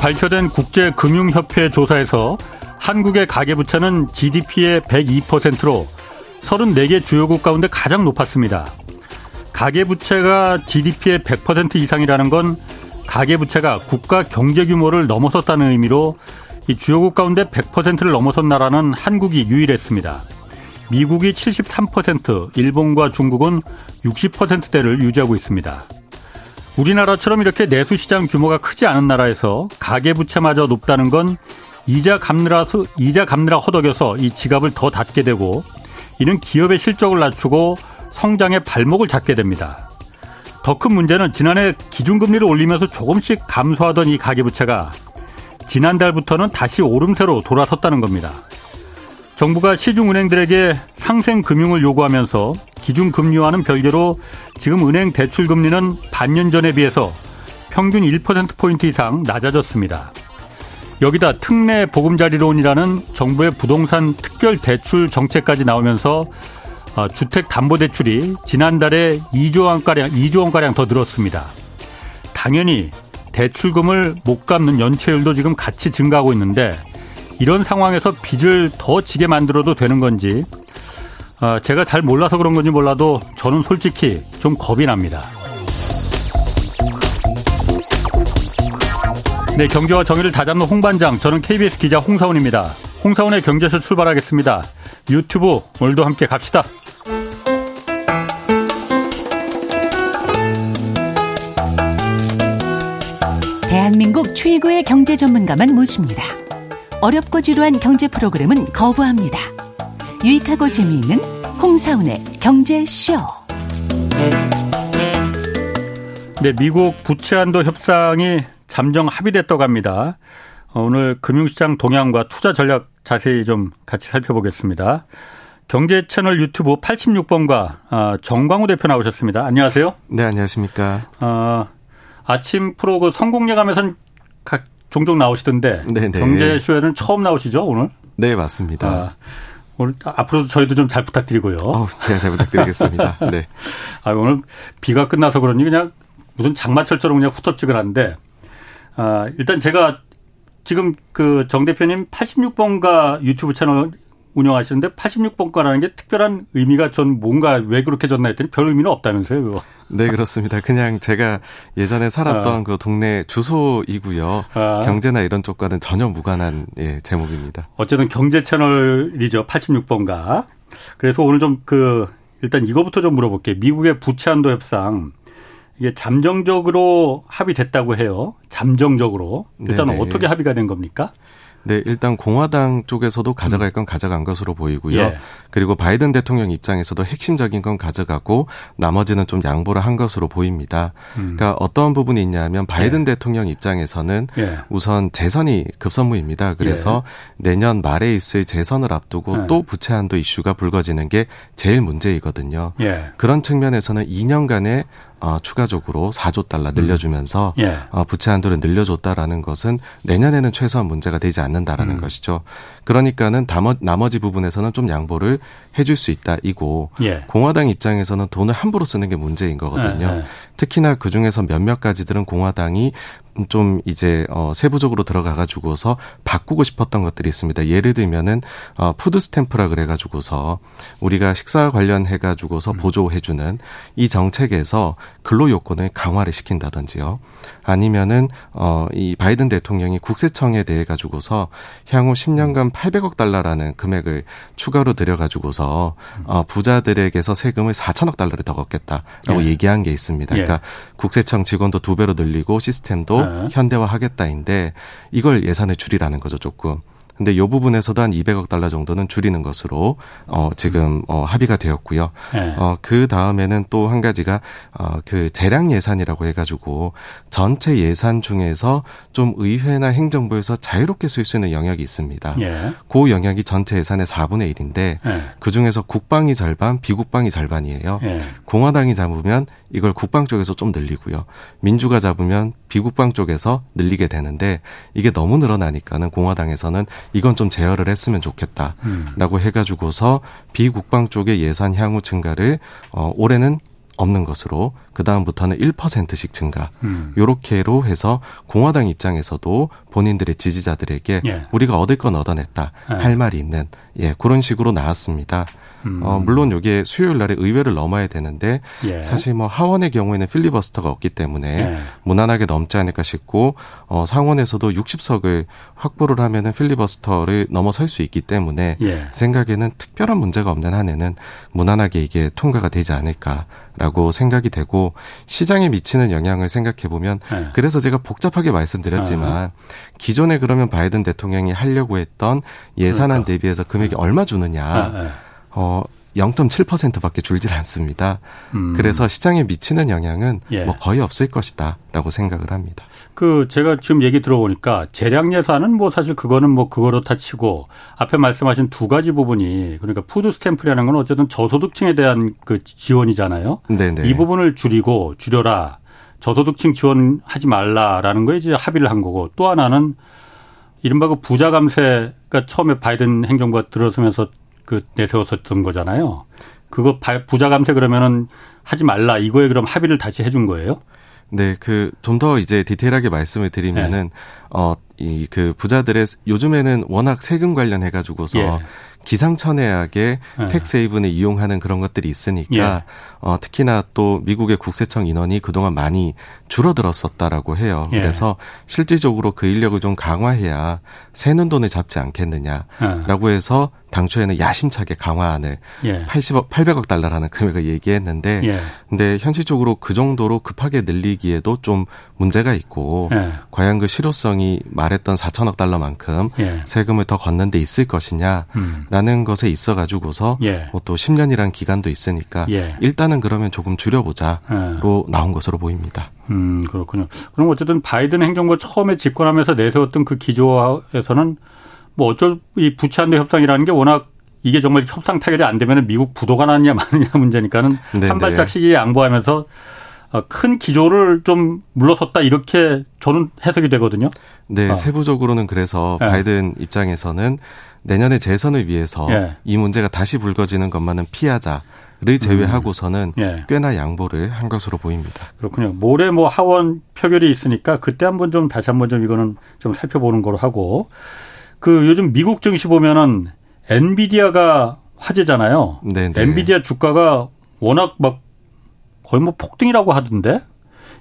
발표된 국제금융협회 조사에서 한국의 가계부채는 GDP의 102%로 34개 주요국 가운데 가장 높았습니다. 가계부채가 GDP의 100% 이상이라는 건 가계부채가 국가 경제 규모를 넘어섰다는 의미로 이 주요국 가운데 100%를 넘어선 나라는 한국이 유일했습니다. 미국이 73%, 일본과 중국은 60%대를 유지하고 있습니다. 우리나라처럼 이렇게 내수시장 규모가 크지 않은 나라에서 가계부채마저 높다는 건 이자 갚느라, 이자 갚느라 허덕여서 이 지갑을 더 닫게 되고 이는 기업의 실적을 낮추고 성장의 발목을 잡게 됩니다. 더 큰 문제는 지난해 기준금리를 올리면서 조금씩 감소하던 이 가계부채가 지난달부터는 다시 오름세로 돌아섰다는 겁니다. 정부가 시중은행들에게 상생금융을 요구하면서 기준금리와는 별개로 지금 은행 대출금리는 반년 전에 비해서 평균 1%포인트 이상 낮아졌습니다. 여기다 특례 보금자리론이라는 정부의 부동산 특별 대출 정책까지 나오면서 어, 주택담보대출이 지난달에 2조 원가량 2조 원가량 더 늘었습니다. 당연히 대출금을 못 갚는 연체율도 지금 같이 증가하고 있는데 이런 상황에서 빚을 더 지게 만들어도 되는 건지 어, 제가 잘 몰라서 그런 건지 몰라도 저는 솔직히 좀 겁이 납니다. 네, 경제와 정의를 다잡는 홍반장, 저는 KBS 기자 홍사원입니다. 홍사원의 경제에서 출발하겠습니다. 유튜브 오늘도 함께 갑시다. 대한민국 최고의 경제 전문가만 모십니다. 어렵고 지루한 경제 프로그램은 거부합니다. 유익하고 재미있는 홍사운의 경제쇼. 네, 미국 부채한도 협상이 잠정 합의됐다고 합니다. 어, 오늘 금융시장 동향과 투자 전략 자세히 좀 같이 살펴보겠습니다. 경제 채널 유튜브 86번과 어, 정광우 대표 나오셨습니다. 안녕하세요. 네, 안녕하십니까. 어, 아침 프로 그 성공예감에선 각 종종 나오시던데 네네. 경제쇼에는 처음 나오시죠 오늘? 네 맞습니다. 아, 오늘 앞으로도 저희도 좀 잘 부탁드리고요. 어, 네, 잘 부탁드리겠습니다. 네. 아, 오늘 비가 끝나서 그런지 그냥 무슨 장마철처럼 그냥 후텁지근 한데 아, 일단 제가 지금 그 정 대표님 86번가 유튜브 채널 운영하시는데 86번가라는 게 특별한 의미가 전 뭔가 왜 그렇게 졌나 했더니 별 의미는 없다면서요, 그거. 네, 그렇습니다. 그냥 제가 예전에 살았던 아. 그 동네 주소이고요. 아. 경제나 이런 쪽과는 전혀 무관한 예, 제목입니다. 어쨌든 경제 채널이죠. 86번가. 그래서 오늘 좀 그 일단 이거부터 좀 물어볼게요. 미국의 부채 한도 협상 이게 잠정적으로 합의됐다고 해요. 잠정적으로. 일단 은 어떻게 합의가 된 겁니까? 네, 일단 공화당 쪽에서도 가져갈 건 가져간 것으로 보이고요. 예. 그리고 바이든 대통령 입장에서도 핵심적인 건 가져가고 나머지는 좀 양보를 한 것으로 보입니다. 음. 그러니까 어떤 부분이 있냐면 바이든 예. 대통령 입장에서는 예. 우선 재선이 급선무입니다. 그래서 예. 내년 말에 있을 재선을 앞두고 예. 또 부채 한도 이슈가 불거지는 게 제일 문제이거든요. 예. 그런 측면에서는 2년간의 어, 추가적으로 4조 달러 늘려주면서 음. 예. 어, 부채 한도를 늘려줬다라는 것은 내년에는 최소한 문제가 되지 않는다라는 음. 것이죠. 그러니까는 나머지 부분에서는 좀 양보를 해줄 수 있다 이고 예. 공화당 입장에서는 돈을 함부로 쓰는 게 문제인 거거든요. 예. 예. 특히나 그 중에서 몇몇 가지들은 공화당이 좀 이제 어 세부적으로 들어가 가지고서 바꾸고 싶었던 것들이 있습니다. 예를 들면은 어 food stamp라 그래 가지고서 우리가 식사 관련해 가지고서 음. 보조해 주는 이 정책에서 근로 요건을 강화를 시킨다든지요. 아니면은 어이 바이든 대통령이 국세청에 대해 가지고서 향후 10년간 800억 달러라는 금액을 추가로 들여 가지고서 어 부자들에게서 세금을 4천억 달러를 더 걷겠다라고 예. 얘기한 게 있습니다. 예. 그러니까 국세청 직원도 두 배로 늘리고 시스템도 예. 현대화하겠다인데 이걸 예산을 줄이라는 거죠, 조금. 근데 요 부분에서도 한 200억 달러 정도는 줄이는 것으로 어 지금 어 합의가 되었고요. 네. 어그 다음에는 또 한 가지가 어그 재량 예산이라고 해 가지고 전체 예산 중에서 좀 의회나 행정부에서 자유롭게 쓸 수 있는 영역이 있습니다. 예. 그 영역이 전체 예산의 4분의 1인데 예. 그 중에서 국방이 절반, 비국방이 절반이에요. 예. 공화당이 잡으면 이걸 국방 쪽에서 좀 늘리고요. 민주가 잡으면 비국방 쪽에서 늘리게 되는데 이게 너무 늘어나니까는 공화당에서는 이건 좀 제어를 했으면 좋겠다라고 음. 해가지고서 비국방 쪽의 예산 향후 증가를 어 올해는 없는 것으로 그 다음부터는 1%씩 증가. 음. 요렇게로 해서 공화당 입장에서도 본인들의 지지자들에게 예. 우리가 얻을 건 얻어냈다 예. 할 말이 있는 예 그런 식으로 나왔습니다. 음. 어, 물론 이게 수요일 날에 의회를 넘어야 되는데 예. 사실 뭐 하원의 경우에는 필리버스터가 없기 때문에 예. 무난하게 넘지 않을까 싶고 어, 상원에서도 60석을 확보를 하면은 필리버스터를 넘어설 수 있기 때문에 예. 생각에는 특별한 문제가 없는 한에는 무난하게 이게 통과가 되지 않을까 라고 생각이 되고 시장에 미치는 영향을 생각해 보면 예. 그래서 제가 복잡하게 말씀드렸지만 아. 기존에 그러면 바이든 대통령이 하려고 했던 예산안 그러니까. 대비해서 금액이 얼마 주느냐 아, 예. 어, 0.7%밖에 줄질 않습니다. 음. 그래서 시장에 미치는 영향은 예. 뭐 거의 없을 것이다라고 생각을 합니다. 그 제가 지금 얘기 들어보니까 재량 예산은 뭐 사실 그거는 뭐 그거로 다 치고 앞에 말씀하신 두 가지 부분이 그러니까 food stamp라는 건 어쨌든 저소득층에 대한 그 지원이잖아요. 네네. 이 부분을 줄이고 줄여라. 저소득층 지원하지 말라라는 거에 이제 합의를 한 거고 또 하나는 이른바 그 부자 감세가 처음에 바이든 행정부가 들어서면서 그 내세웠었던 거잖아요. 그거 부자 감세 그러면은 하지 말라 이거에 그럼 합의를 다시 해준 거예요? 네, 그 좀 더 이제 디테일하게 말씀을 드리면은 네. 어 이 그 부자들의 요즘에는 워낙 세금 관련해 가지고서 예. 기상천외하게 네. tax haven을 이용하는 그런 것들이 있으니까 예. 어, 특히나 또 미국의 국세청 인원이 그동안 많이 줄어들었었다라고 해요. 예. 그래서 실질적으로 그 인력을 좀 강화해야 새는 돈을 잡지 않겠느냐라고 예. 해서 당초에는 야심차게 강화안을 예. 80억, 800억 달러라는 금액을 얘기했는데, 예. 근데 현실적으로 그 정도로 급하게 늘리기에도 좀 문제가 있고, 예. 과연 그 실효성이 말했던 4천억 달러만큼 예. 세금을 더 걷는 데 있을 것이냐라는 음. 것에 있어 가지고서 예. 뭐또 10년이란 기간도 있으니까 예. 일단은 그러면 조금 줄여보자로 나온 것으로 보입니다. 음 그렇군요. 그럼 어쨌든 바이든 행정부 처음에 집권하면서 내세웠던 그 기조에서는 뭐 어쩔 이 부채 한도 협상이라는 게 워낙 이게 정말 협상 타결이 안 되면 미국 부도가 나느냐 마느냐 문제니까는 네네. 한 발짝 씩 양보하면서 어, 큰 기조를 좀 물러섰다 이렇게 저는 해석이 되거든요. 네, 어. 세부적으로는 그래서 네. 바이든 입장에서는 내년에 재선을 위해서 네. 이 문제가 다시 불거지는 것만은 피하자. 를 제외하고서는 음. 예. 꽤나 양보를 한 것으로 보입니다. 그렇군요. 모레 뭐 하원 표결이 있으니까 그때 한번 좀 다시 한번 좀 이거는 좀 살펴보는 거로 하고 그 요즘 미국 증시 보면은 엔비디아가 화제잖아요. 네, 네. 엔비디아 주가가 워낙 막 거의 뭐 폭등이라고 하던데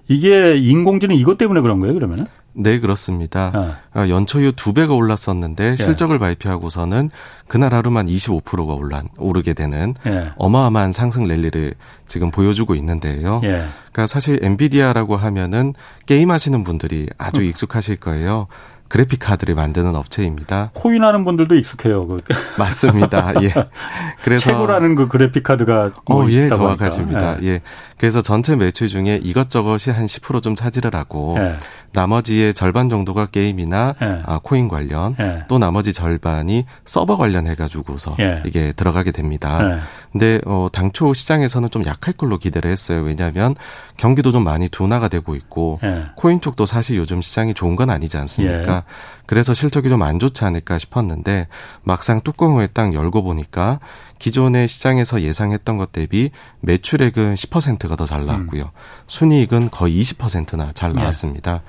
이게 인공지능 이것 때문에 그런 거예요, 그러면은? 네, 그렇습니다. 어. 연초 이후 두 배가 올랐었는데 예. 실적을 발표하고서는 그날 하루만 25%가 올라 오르게 되는 예. 어마어마한 상승 랠리를 지금 보여주고 있는데요. 예. 그러니까 사실 엔비디아라고 하면은 게임 하시는 분들이 아주 음. 익숙하실 거예요. 그래픽 카드를 만드는 업체입니다. 코인 하는 분들도 익숙해요. 그. 맞습니다. 예. 그래서 최고라는 그 그래픽 카드가 뭐 어, 예, 정확하십니다. 예. 예. 그래서 전체 매출 중에 이것저것이 한 10%좀 차지를 하고 예. 나머지의 절반 정도가 게임이나 예. 아, 코인 관련 예. 또 나머지 절반이 서버 관련해 가지고서 예. 이게 들어가게 됩니다. 예. 근데 어 당초 시장에서는 좀 약할 걸로 기대를 했어요. 왜냐하면 경기도 좀 많이 둔화가 되고 있고 예. 코인 쪽도 사실 요즘 시장이 좋은 건 아니지 않습니까? 예. 그래서 실적이 좀 안 좋지 않을까 싶었는데 막상 뚜껑을 딱 열고 보니까 기존의 시장에서 예상했던 것 대비 매출액은 10%가 더 잘 나왔고요. 음. 순이익은 거의 20%나 잘 예. 나왔습니다. 예.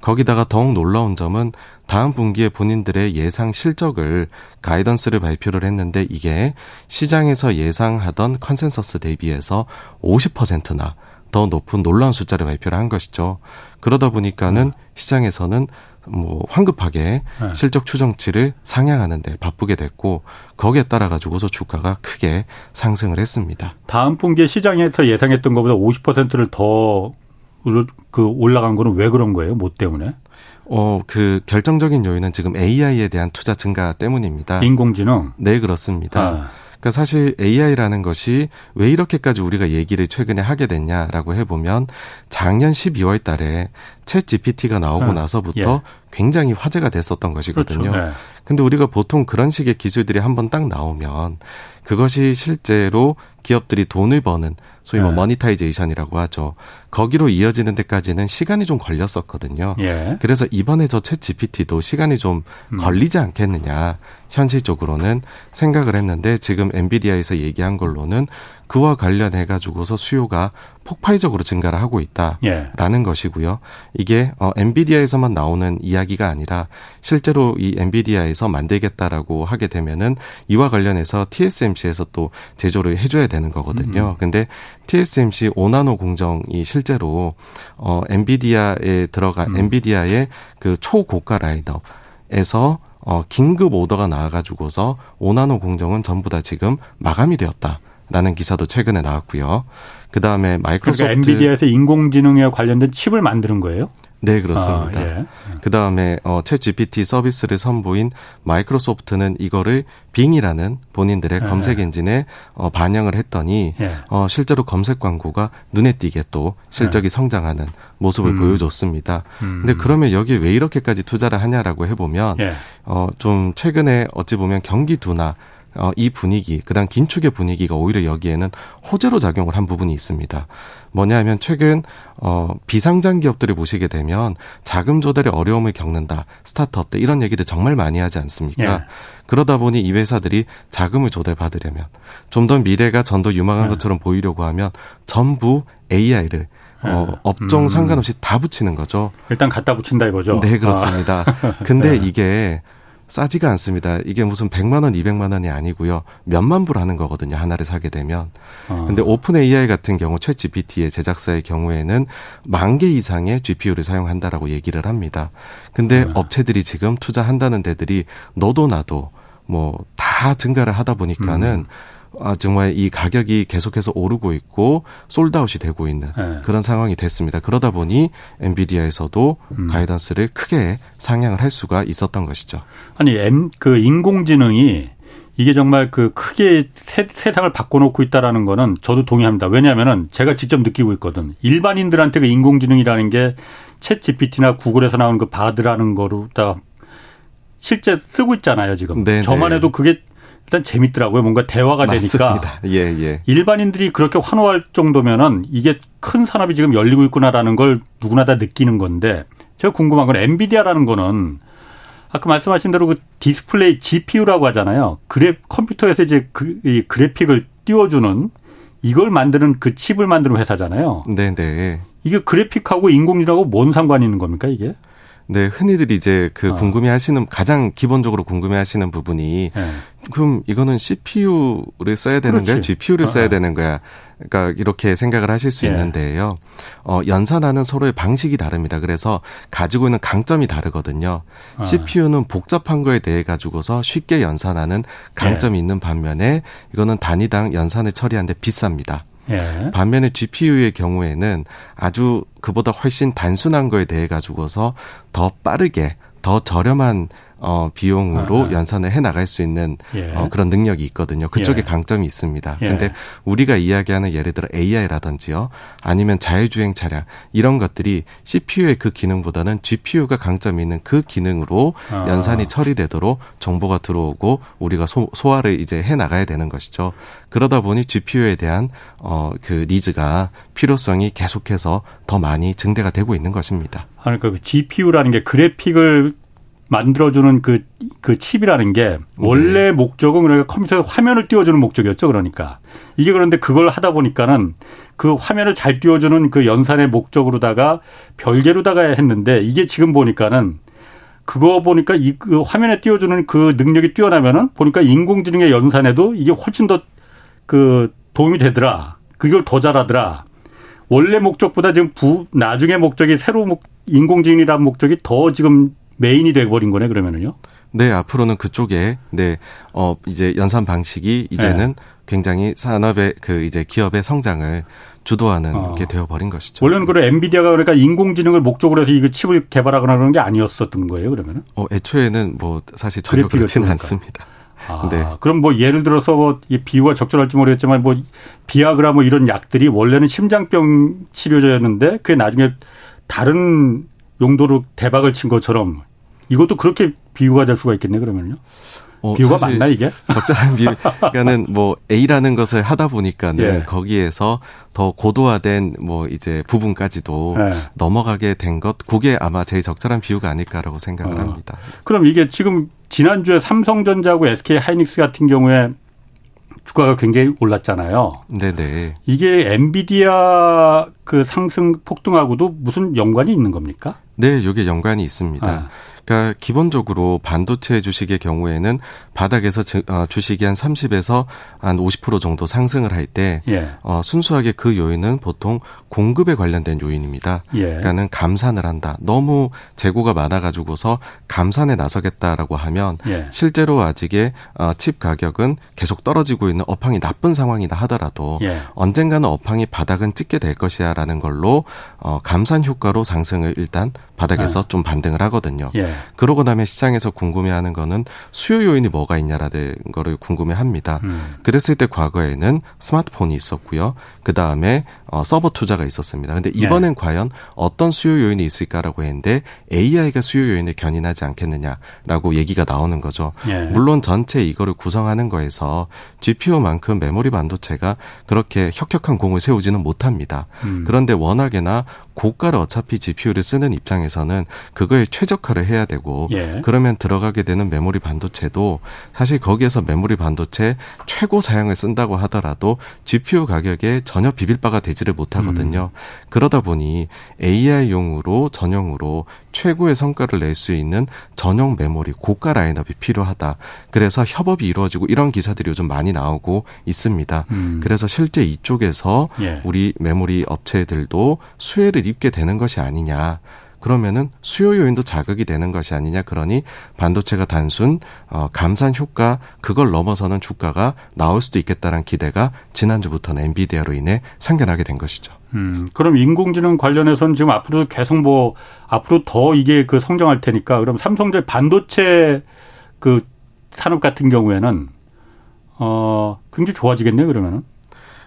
거기다가 더욱 놀라운 점은 다음 분기에 본인들의 예상 실적을 guidance를 발표를 했는데 이게 시장에서 예상하던 컨센서스 대비해서 50%나 더 높은 놀라운 숫자를 발표를 한 것이죠. 그러다 보니까는 음. 시장에서는 뭐 황급하게 네. 실적 추정치를 상향하는데 바쁘게 됐고 거기에 따라 가지고서 주가가 크게 상승을 했습니다. 다음 분기에 시장에서 예상했던 것보다 50%를 더 그 올라간 거는 왜 그런 거예요? 뭐 때문에? 어, 그 결정적인 요인은 지금 AI에 대한 투자 증가 때문입니다. 인공지능? 네, 그렇습니다. 아. 그러니까 사실 AI라는 것이 왜 이렇게까지 우리가 얘기를 최근에 하게 됐냐라고 해보면 작년 12월 달에 챗 GPT가 나오고 음, 나서부터 예. 굉장히 화제가 됐었던 것이거든요. 그렇죠. 네. 근데 우리가 보통 그런 식의 기술들이 한번 딱 나오면 그것이 실제로 기업들이 돈을 버는 소위 뭐 네. monetization이라고 하죠. 거기로 이어지는 데까지는 시간이 좀 걸렸었거든요. 예. 그래서 이번에 저챗 GPT도 시간이 좀 음. 걸리지 않겠느냐. 현실적으로는 생각을 했는데 지금 엔비디아에서 얘기한 걸로는 그와 관련해 가지고서 수요가 폭발적으로 증가를 하고 있다라는 예. 것이고요. 이게 어 엔비디아에서만 나오는 이야기가 아니라 실제로 이 엔비디아에서 만들겠다라고 하게 되면은 이와 관련해서 TSMC에서 또 제조를 해줘야 되는 거거든요. 음. 근데 TSMC 5나노 공정이 실제로 어 엔비디아에 들어가 음. 엔비디아의 그 초고가 라인업에서 어 긴급 오더가 나와가지고서 5나노 공정은 전부 다 지금 마감이 되었다. 라는 기사도 최근에 나왔고요. 그 다음에 마이크로소프트 그러니까 엔비디아에서 인공지능에 관련된 칩을 만드는 거예요? 네, 그렇습니다. 아, 예. 그 다음에 어, 챗 GPT 서비스를 선보인 마이크로소프트는 이거를 빙이라는 본인들의 예. 검색 엔진에 어, 반영을 했더니 예. 어, 실제로 검색 광고가 눈에 띄게 또 실적이 예. 성장하는 모습을 음. 보여줬습니다. 음. 근데 그러면 여기에 왜 이렇게까지 투자를 하냐라고 해보면 예. 어, 좀 최근에 어찌 보면 경기 둔화 어, 이 분위기, 그다음 긴축의 분위기가 오히려 여기에는 호재로 작용을 한 부분이 있습니다. 뭐냐하면 최근 어, 비상장 기업들을 보시게 되면 자금 조달에 어려움을 겪는다. 스타트업들 이런 얘기들 정말 많이 하지 않습니까? 예. 그러다 보니 이 회사들이 자금을 조달 받으려면 좀 더 미래가 전더 유망한 예. 것처럼 보이려고 하면 전부 AI를 어, 예. 업종 음. 상관없이 다 붙이는 거죠. 일단 갖다 붙인다 이거죠. 네, 그렇습니다. 아. 근데 네. 이게 싸지가 않습니다. 이게 무슨 100만 원, 200만 원이 아니고요. 몇만 불 하는 거거든요. 하나를 사게 되면. 어. 근데 오픈 AI 같은 경우 챗 GPT의 제작사의 경우에는 만 개 이상의 GPU를 사용한다라고 얘기를 합니다. 근데 어. 업체들이 지금 투자한다는 데들이 너도 나도 뭐 다 증가를 하다 보니까는 음. 아, 정말 이 가격이 계속해서 오르고 있고 솔드아웃이 되고 있는 네. 그런 상황이 됐습니다. 그러다 보니 엔비디아에서도 음. 가이던스를 크게 상향을 할 수가 있었던 것이죠. 아니, M 그 인공지능이 이게 정말 그 크게 세, 세상을 바꿔놓고 있다라는 거는 저도 동의합니다. 왜냐하면은 제가 직접 느끼고 있거든. 일반인들한테 그 인공지능이라는 게 챗 GPT나 구글에서 나오는 그 바드라는 거로 다 실제 쓰고 있잖아요, 지금. 네네. 저만 네. 해도 그게 일단 재밌더라고요. 뭔가 대화가 맞습니다. 되니까. 예, 예. 일반인들이 그렇게 환호할 정도면은 이게 큰 산업이 지금 열리고 있구나라는 걸 누구나 다 느끼는 건데 제가 궁금한 건 엔비디아라는 거는 아까 말씀하신 대로 그 디스플레이 GPU라고 하잖아요. 그래 컴퓨터에서 이제 그, 이 그래픽을 띄워주는 이걸 만드는 그 칩을 만드는 회사잖아요. 네, 네. 이게 그래픽하고 인공지능하고 뭔 상관이 있는 겁니까 이게? 네, 흔히들 이제 그 어. 궁금해 하시는 가장 기본적으로 궁금해 하시는 부분이 네. 그럼 이거는 CPU를 써야 되는 거야, GPU를 써야 어. 되는 거야. 그러니까 이렇게 생각을 하실 수 예. 있는데요. 어, 연산하는 서로의 방식이 다릅니다. 그래서 가지고 있는 강점이 다르거든요. 어. CPU는 복잡한 거에 대해 가지고서 쉽게 연산하는 강점이 예. 있는 반면에 이거는 단위당 연산을 처리하는데 비쌉니다. 예. 반면에 GPU의 경우에는 아주 그보다 훨씬 단순한 거에 대해 가지고서 더 빠르게 더 저렴한 어, 비용으로 아, 연산을 해 나갈 수 있는 예. 어, 그런 능력이 있거든요. 그쪽에 예. 강점이 있습니다. 예. 근데 우리가 이야기하는 예를 들어 AI라든지요. 아니면 자율주행 차량 이런 것들이 CPU의 그 기능보다는 GPU가 강점이 있는 그 기능으로 아. 연산이 처리되도록 정보가 들어오고 우리가 소, 소화를 이제 해 나가야 되는 것이죠. 그러다 보니 GPU에 대한 어, 그 니즈가 필요성이 계속해서 더 많이 증대가 되고 있는 것입니다. 그러니까 그 GPU라는 게 그래픽을 만들어주는 그, 그 칩이라는 게 원래 네. 목적은 그러니까 컴퓨터에 화면을 띄워주는 목적이었죠. 그러니까. 이게 그런데 그걸 하다 보니까는 그 화면을 잘 띄워주는 그 연산의 목적으로다가 별개로다가 했는데 이게 지금 보니까는 그거 보니까 이 그 화면에 띄워주는 그 능력이 뛰어나면은 보니까 인공지능의 연산에도 이게 훨씬 더 그 도움이 되더라. 그걸 더 잘하더라. 원래 목적보다 지금 부, 나중에 목적이 새로 목, 인공지능이라는 목적이 더 지금 메인이 돼버린 거네 그러면은요. 네, 앞으로는 그쪽에 네, 어 이제 연산 방식이 이제는 네. 굉장히 산업의 그 이제 기업의 성장을 주도하는 어. 게 되어버린 것이죠. 원래는 그래 엔비디아가 그러니까 인공지능을 목적으로 해서 이거 칩을 개발하거나 그런 게 아니었었던 거예요, 그러면은? 어, 애초에는 뭐 사실 전혀 그렇지는 않습니다. 아, 네. 그럼 뭐 예를 들어서 뭐 비유가 적절할지 모르겠지만 뭐 비아그라 뭐 이런 약들이 원래는 심장병 치료제였는데 그게 나중에 다른 용도로 대박을 친 것처럼 이것도 그렇게 비유가 될 수가 있겠네 그러면요. 어, 비유가 맞나 이게? 적절한 비유. 그러니까는 뭐 A라는 것을 하다 보니까는 예. 거기에서 더 고도화된 뭐 이제 부분까지도 예. 넘어가게 된 것, 그게 아마 제일 적절한 비유가 아닐까라고 생각을 어. 합니다. 그럼 이게 지금 지난주에 삼성전자하고 SK 하이닉스 같은 경우에 주가가 굉장히 올랐잖아요. 네네. 이게 엔비디아 그 상승 폭등하고도 무슨 연관이 있는 겁니까? 네, 이게 연관이 있습니다. 아. 그러니까 기본적으로 반도체 주식의 경우에는 바닥에서 어, 주식이 한 30에서 한 50% 정도 상승을 할때 예. 어, 순수하게 그 요인은 보통 공급에 관련된 요인입니다. 예. 그러니까는 감산을 한다. 너무 재고가 많아가지고서 감산에 나서겠다라고 하면 예. 실제로 아직의 어, 칩 가격은 계속 떨어지고 있는 업황이 나쁜 상황이다 하더라도 예. 언젠가는 업황이 바닥은 찍게 될 것이야라는 걸로 어, 감산 효과로 상승을 일단 바닥에서 아. 좀 반등을 하거든요. 예. 그러고 나면 시장에서 궁금해하는 거는 수요 요인이 뭐가 있냐라는 거를 궁금해합니다. 음. 그랬을 때 과거에는 스마트폰이 있었고요. 그 다음에 어, 서버 투자가 있었습니다. 근데 이번엔 예. 과연 어떤 수요 요인이 있을까라고 했는데 AI가 수요 요인을 견인하지 않겠느냐라고 얘기가 나오는 거죠. 예. 물론 전체 이거를 구성하는 거에서 GPU만큼 메모리 반도체가 그렇게 혁혁한 공을 세우지는 못합니다. 음. 그런데 워낙에나 고가를 어차피 GPU를 쓰는 입장에서는 그거에 최적화를 해야 되고 예. 그러면 들어가게 되는 메모리 반도체도 사실 거기에서 메모리 반도체 최고 사양을 쓴다고 하더라도 GPU 가격에 전혀 비빌 바가 되지를 못하거든요. 음. 그러다 보니 AI용으로 전용으로 최고의 성과를 낼 수 있는 전용 메모리 고가 라인업이 필요하다. 그래서 협업이 이루어지고 이런 기사들이 요즘 많이 나오고 있습니다. 음. 그래서 실제 이쪽에서 예. 우리 메모리 업체들도 수혜를 입게 되는 것이 아니냐. 그러면은 수요 요인도 자극이 되는 것이 아니냐. 그러니 반도체가 단순 어, 감산 효과 그걸 넘어서는 주가가 나올 수도 있겠다는 기대가 지난주부터는 엔비디아로 인해 상견하게 된 것이죠. 음, 그럼 인공지능 관련해서는 지금 앞으로 계속 뭐 앞으로 더 이게 그 성장할 테니까 그럼 삼성제 반도체 그 산업 같은 경우에는 어 굉장히 좋아지겠네요 그러면은.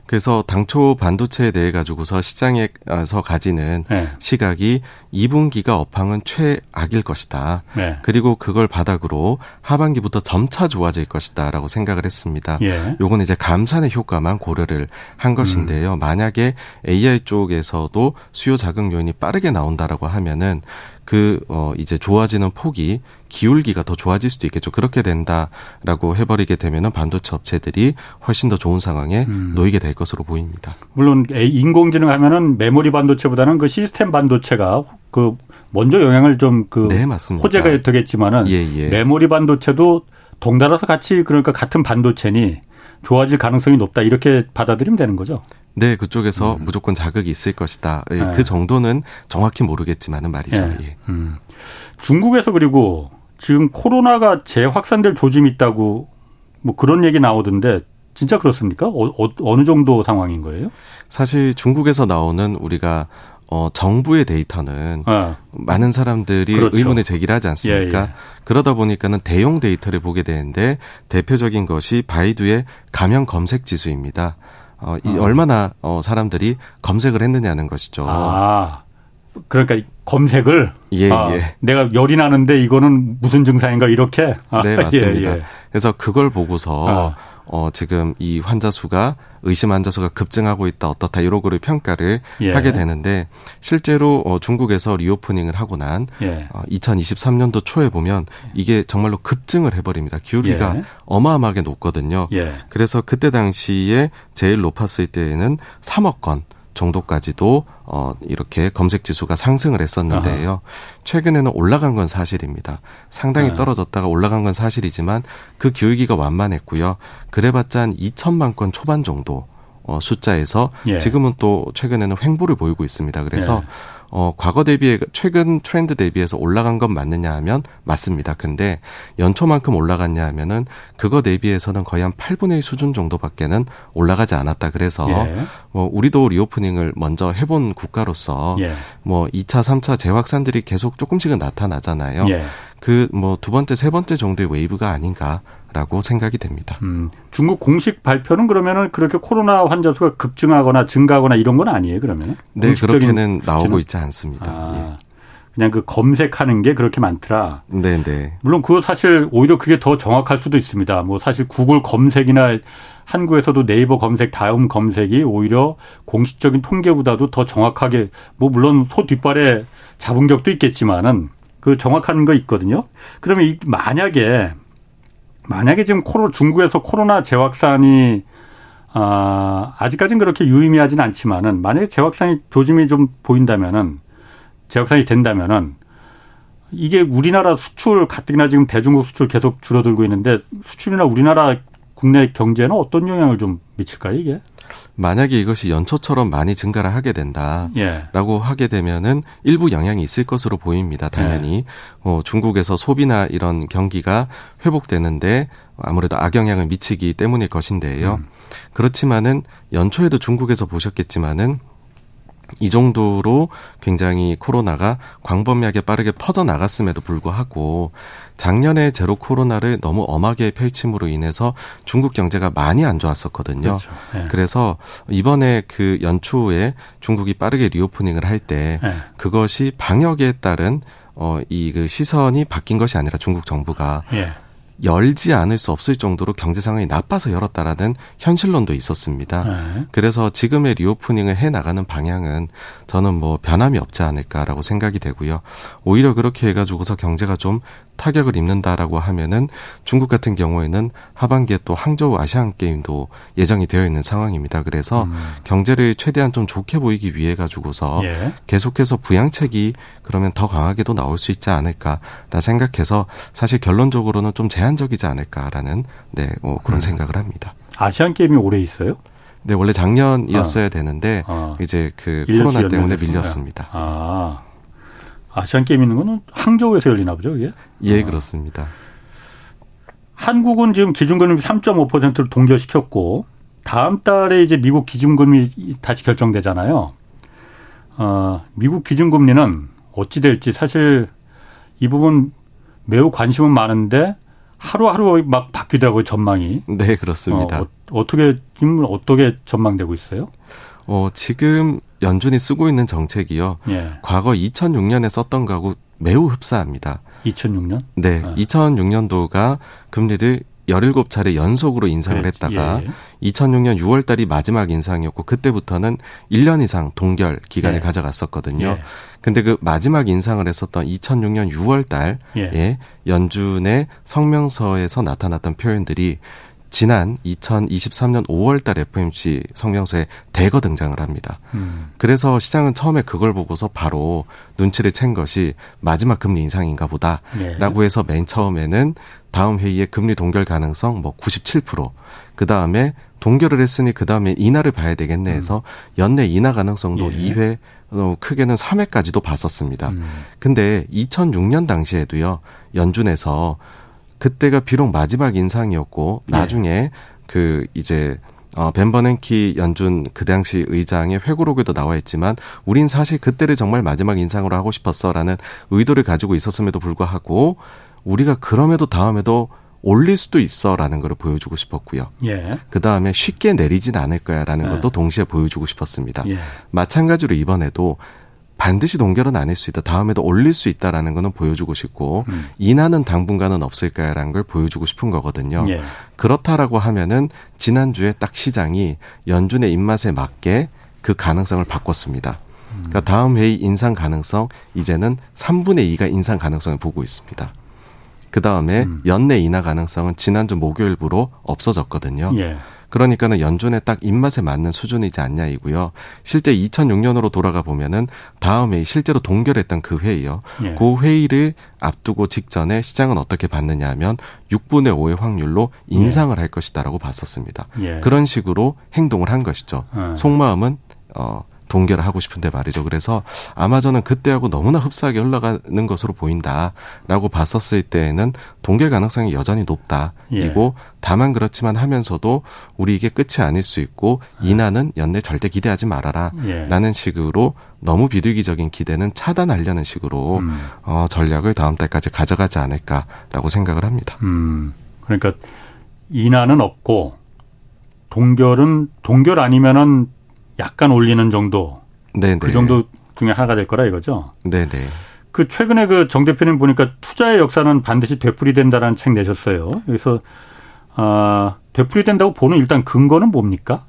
그래서 당초 반도체에 대해 가지고서 시장에서 가지는 네. 시각이 2분기가 업황은 최악일 것이다. 네. 그리고 그걸 바닥으로 하반기부터 점차 좋아질 것이다라고 생각을 했습니다. 예. 요건 이제 감산의 효과만 고려를 한 것인데요. 음. 만약에 AI 쪽에서도 수요 자극 요인이 빠르게 나온다라고 하면은 그, 어, 이제 좋아지는 폭이 기울기가 더 좋아질 수도 있겠죠. 그렇게 된다라고 해버리게 되면은 반도체 업체들이 훨씬 더 좋은 상황에 음. 놓이게 될 것으로 보입니다. 물론 인공지능 하면은 메모리 반도체보다는 그 시스템 반도체가 그 먼저 영향을 좀그 네, 호재가 되겠지만은 예, 예. 메모리 반도체도 동달아서 같이 그러니까 같은 반도체니 좋아질 가능성이 높다 이렇게 받아들이면 되는 거죠. 네, 그쪽에서 음. 무조건 자극이 있을 것이다. 예, 네. 그 정도는 정확히 모르겠지만은 말이죠. 네. 예. 음. 중국에서 그리고 지금 코로나가 재확산될 조짐이 있다고 뭐 그런 얘기 나오던데 진짜 그렇습니까? 어, 어, 느 정도 상황인 거예요? 사실 중국에서 나오는 우리가 어, 정부의 데이터는 아. 많은 사람들이 그렇죠. 의문을 제기하지 않습니까? 예, 예. 그러다 보니까는 대용 데이터를 보게 되는데 대표적인 것이 바이두의 감염 검색 지수입니다. 어, 이 어. 얼마나 어, 사람들이 검색을 했느냐는 것이죠. 아. 그러니까 검색을 예, 아, 예. 내가 열이 나는데 이거는 무슨 증상인가 이렇게 아, 네 맞습니다. 예, 예. 그래서 그걸 보고서 아. 어, 지금 이 환자 수가 의심 환자 수가 급증하고 있다 어떻다 이런 거를 평가를 예. 하게 되는데 실제로 어, 중국에서 리오프닝을 하고 난 예. 어, 2023년도 초에 보면 이게 정말로 급증을 해버립니다. 기울기가 예. 어마어마하게 높거든요. 예. 그래서 그때 당시에 제일 높았을 때에는 3억 건 정도까지도 어 이렇게 검색 지수가 상승을 했었는데요. 아하. 최근에는 올라간 건 사실입니다. 상당히 네. 떨어졌다가 올라간 건 사실이지만 그 기울기가 완만했고요. 그래봤자 한 2천만 건 초반 정도 어 숫자에서 예. 지금은 또 최근에는 횡보를 보이고 있습니다. 그래서 예. 어, 과거 대비에 최근 트렌드 대비해서 올라간 건 맞느냐 하면 맞습니다. 근데 연초만큼 올라갔냐 하면은 그거 대비해서는 거의 한 8분의 1 수준 정도밖에는 올라가지 않았다. 그래서 예. 뭐 우리도 reopening을 먼저 해본 국가로서 예. 뭐 2차, 3차 재확산들이 계속 조금씩은 나타나잖아요. 예. 그 뭐 두 번째, 세 번째 정도의 웨이브가 아닌가 라고 생각이 됩니다. 음, 중국 공식 발표는 그러면은 그렇게 코로나 환자 수가 급증하거나 증가하거나 이런 건 아니에요, 그러면은? 네, 그렇게는 나오고 있지 않습니다. 아, 예. 그냥 그 검색하는 게 그렇게 많더라. 네, 네. 물론 그거 사실 오히려 그게 더 정확할 수도 있습니다. 뭐 사실 구글 검색이나 한국에서도 네이버 검색 다음 검색이 오히려 공식적인 통계보다도 더 정확하게 뭐 물론 소 뒷발에 잡은 격도 있겠지만은 그 정확한 거 있거든요. 그러면 이 만약에 만약에 지금 코로 중국에서 코로나 재확산이 아, 아직까지는 그렇게 유의미하진 않지만은 만약에 재확산이 조짐이 좀 보인다면은 재확산이 된다면은 이게 우리나라 수출 가뜩이나 지금 대중국 수출 계속 줄어들고 있는데 수출이나 우리나라 국내 경제는 어떤 영향을 좀 미칠까요, 이게? 만약에 이것이 연초처럼 많이 증가를 하게 된다라고 예. 하게 되면은 일부 영향이 있을 것으로 보입니다. 당연히 예. 어, 중국에서 소비나 이런 경기가 회복되는데 아무래도 악영향을 미치기 때문일 것인데요. 음. 그렇지만은 연초에도 중국에서 보셨겠지만은 이 정도로 굉장히 코로나가 광범위하게 빠르게 퍼져 나갔음에도 불구하고 작년에 제로 코로나를 너무 엄하게 펼침으로 인해서 중국 경제가 많이 안 좋았었거든요. 그렇죠. 네. 그래서 이번에 그 연초에 중국이 빠르게 reopening을 할때 네. 그것이 방역에 따른 어, 이 그 시선이 바뀐 것이 아니라 중국 정부가 네. 열지 않을 수 없을 정도로 경제 상황이 나빠서 열었다라는 현실론도 있었습니다. 네. 그래서 지금의 reopening을 해 나가는 방향은 저는 뭐 변함이 없지 않을까라고 생각이 되고요. 오히려 그렇게 해가지고서 경제가 좀 타격을 입는다라고 하면은 중국 같은 경우에는 하반기에 또 항저우 아시안 게임도 예정이 되어 있는 상황입니다. 그래서 음. 경제를 최대한 좀 좋게 보이기 위해 가지고서 예. 계속해서 부양책이 그러면 더 강하게도 나올 수 있지 않을까라 생각해서 사실 결론적으로는 좀 제한적이지 않을까라는 네, 뭐 그런 음. 생각을 합니다. 아시안 게임이 올해 있어요? 네, 원래 작년이었어야 아. 되는데 아. 이제 그 코로나 때문에 밀렸습니다. 아. 아시안 게임 있는 거는 항저우에서 열리나 보죠, 이게? 예, 아. 그렇습니다. 한국은 지금 기준금리 3.5%를 동결시켰고 다음 달에 이제 미국 기준금리 다시 결정되잖아요. 어, 미국 기준금리는 어찌 될지 사실 이 부분 매우 관심은 많은데 하루하루 막 바뀌더라고요, 전망이. 네, 그렇습니다. 어, 어떻게 지금 어떻게 전망되고 있어요? 어, 지금 연준이 쓰고 있는 정책이요. 예. 과거 2006년에 썼던 거하고 매우 흡사합니다. 2006년? 네. 아. 2006년도가 금리를 17차례 연속으로 인상을 그 했다가 예. 2006년 6월 달이 마지막 인상이었고 그때부터는 1년 이상 동결 기간을 예. 가져갔었거든요. 예. 근데 그 마지막 인상을 했었던 2006년 6월 달에 예. 연준의 성명서에서 나타났던 표현들이 지난 2023년 5월 달 FMC 성명서에 대거 등장을 합니다. 음. 그래서 시장은 처음에 그걸 보고서 바로 눈치를 챈 것이 마지막 금리 인상인가 보다라고 예. 해서 맨 처음에는 다음 회의에 금리 동결 가능성 뭐 97%, 그 다음에 동결을 했으니 그 다음에 인하를 봐야 되겠네 해서 음. 연내 인하 가능성도 예. 2회, 어, 크게는 3회까지도 봤었습니다. 음. 근데 2006년 당시에도요, 연준에서 그때가 비록 마지막 인상이었고 네. 나중에 그 이제 어, 벤 버넨키 연준 그 당시 의장의 회고록에도 나와 있지만 우린 사실 그때를 정말 마지막 인상으로 하고 싶었어라는 의도를 가지고 있었음에도 불구하고 우리가 그럼에도 다음에도 올릴 수도 있어라는 걸 보여주고 싶었고요. 예. 그 다음에 쉽게 내리진 않을 거야라는 예. 것도 동시에 보여주고 싶었습니다. 예. 마찬가지로 이번에도 반드시 동결은 아닐 수 있다. 다음에도 올릴 수 있다라는 거는 보여주고 싶고 음. 인하는 당분간은 없을까라는 걸 보여주고 싶은 거거든요. 예. 그렇다라고 하면은 지난주에 딱 시장이 연준의 입맛에 맞게 그 가능성을 바꿨습니다. 그러니까 다음 회의 인상 가능성 이제는 3분의 2가 인상 가능성을 보고 있습니다. 그 다음에 음. 연내 인하 가능성은 지난주 목요일부로 없어졌거든요. 예. 그러니까는 연준에 딱 입맛에 맞는 수준이지 않냐이고요. 실제 2006년으로 돌아가 보면은 다음에 실제로 동결했던 그 회의요. 예. 그 회의를 앞두고 직전에 시장은 어떻게 봤느냐 하면 6분의 5의 확률로 인상을 예. 할 것이다라고 봤었습니다. 예. 그런 식으로 행동을 한 것이죠. 어. 속마음은 어 동결을 하고 싶은데 말이죠. 그래서 아마 저는 그때하고 너무나 흡사하게 흘러가는 것으로 보인다라고 봤었을 때에는 동결 가능성이 여전히 높다. 이고 예. 다만 그렇지만 하면서도 우리 이게 끝이 아닐 수 있고 인하는 연내 절대 기대하지 말아라. 예. 라는 식으로 너무 비둘기적인 기대는 차단하려는 식으로 음. 어, 전략을 다음 달까지 가져가지 않을까라고 생각을 합니다. 음. 그러니까 인하는 없고 동결은 동결 아니면은 약간 올리는 정도. 네네. 그 정도 중에 하나가 될 거라 이거죠. 네네. 그 최근에 그 정 대표님 보니까 투자의 역사는 반드시 되풀이된다라는 책 내셨어요. 그래서 아 되풀이된다고 보는 일단 근거는 뭡니까?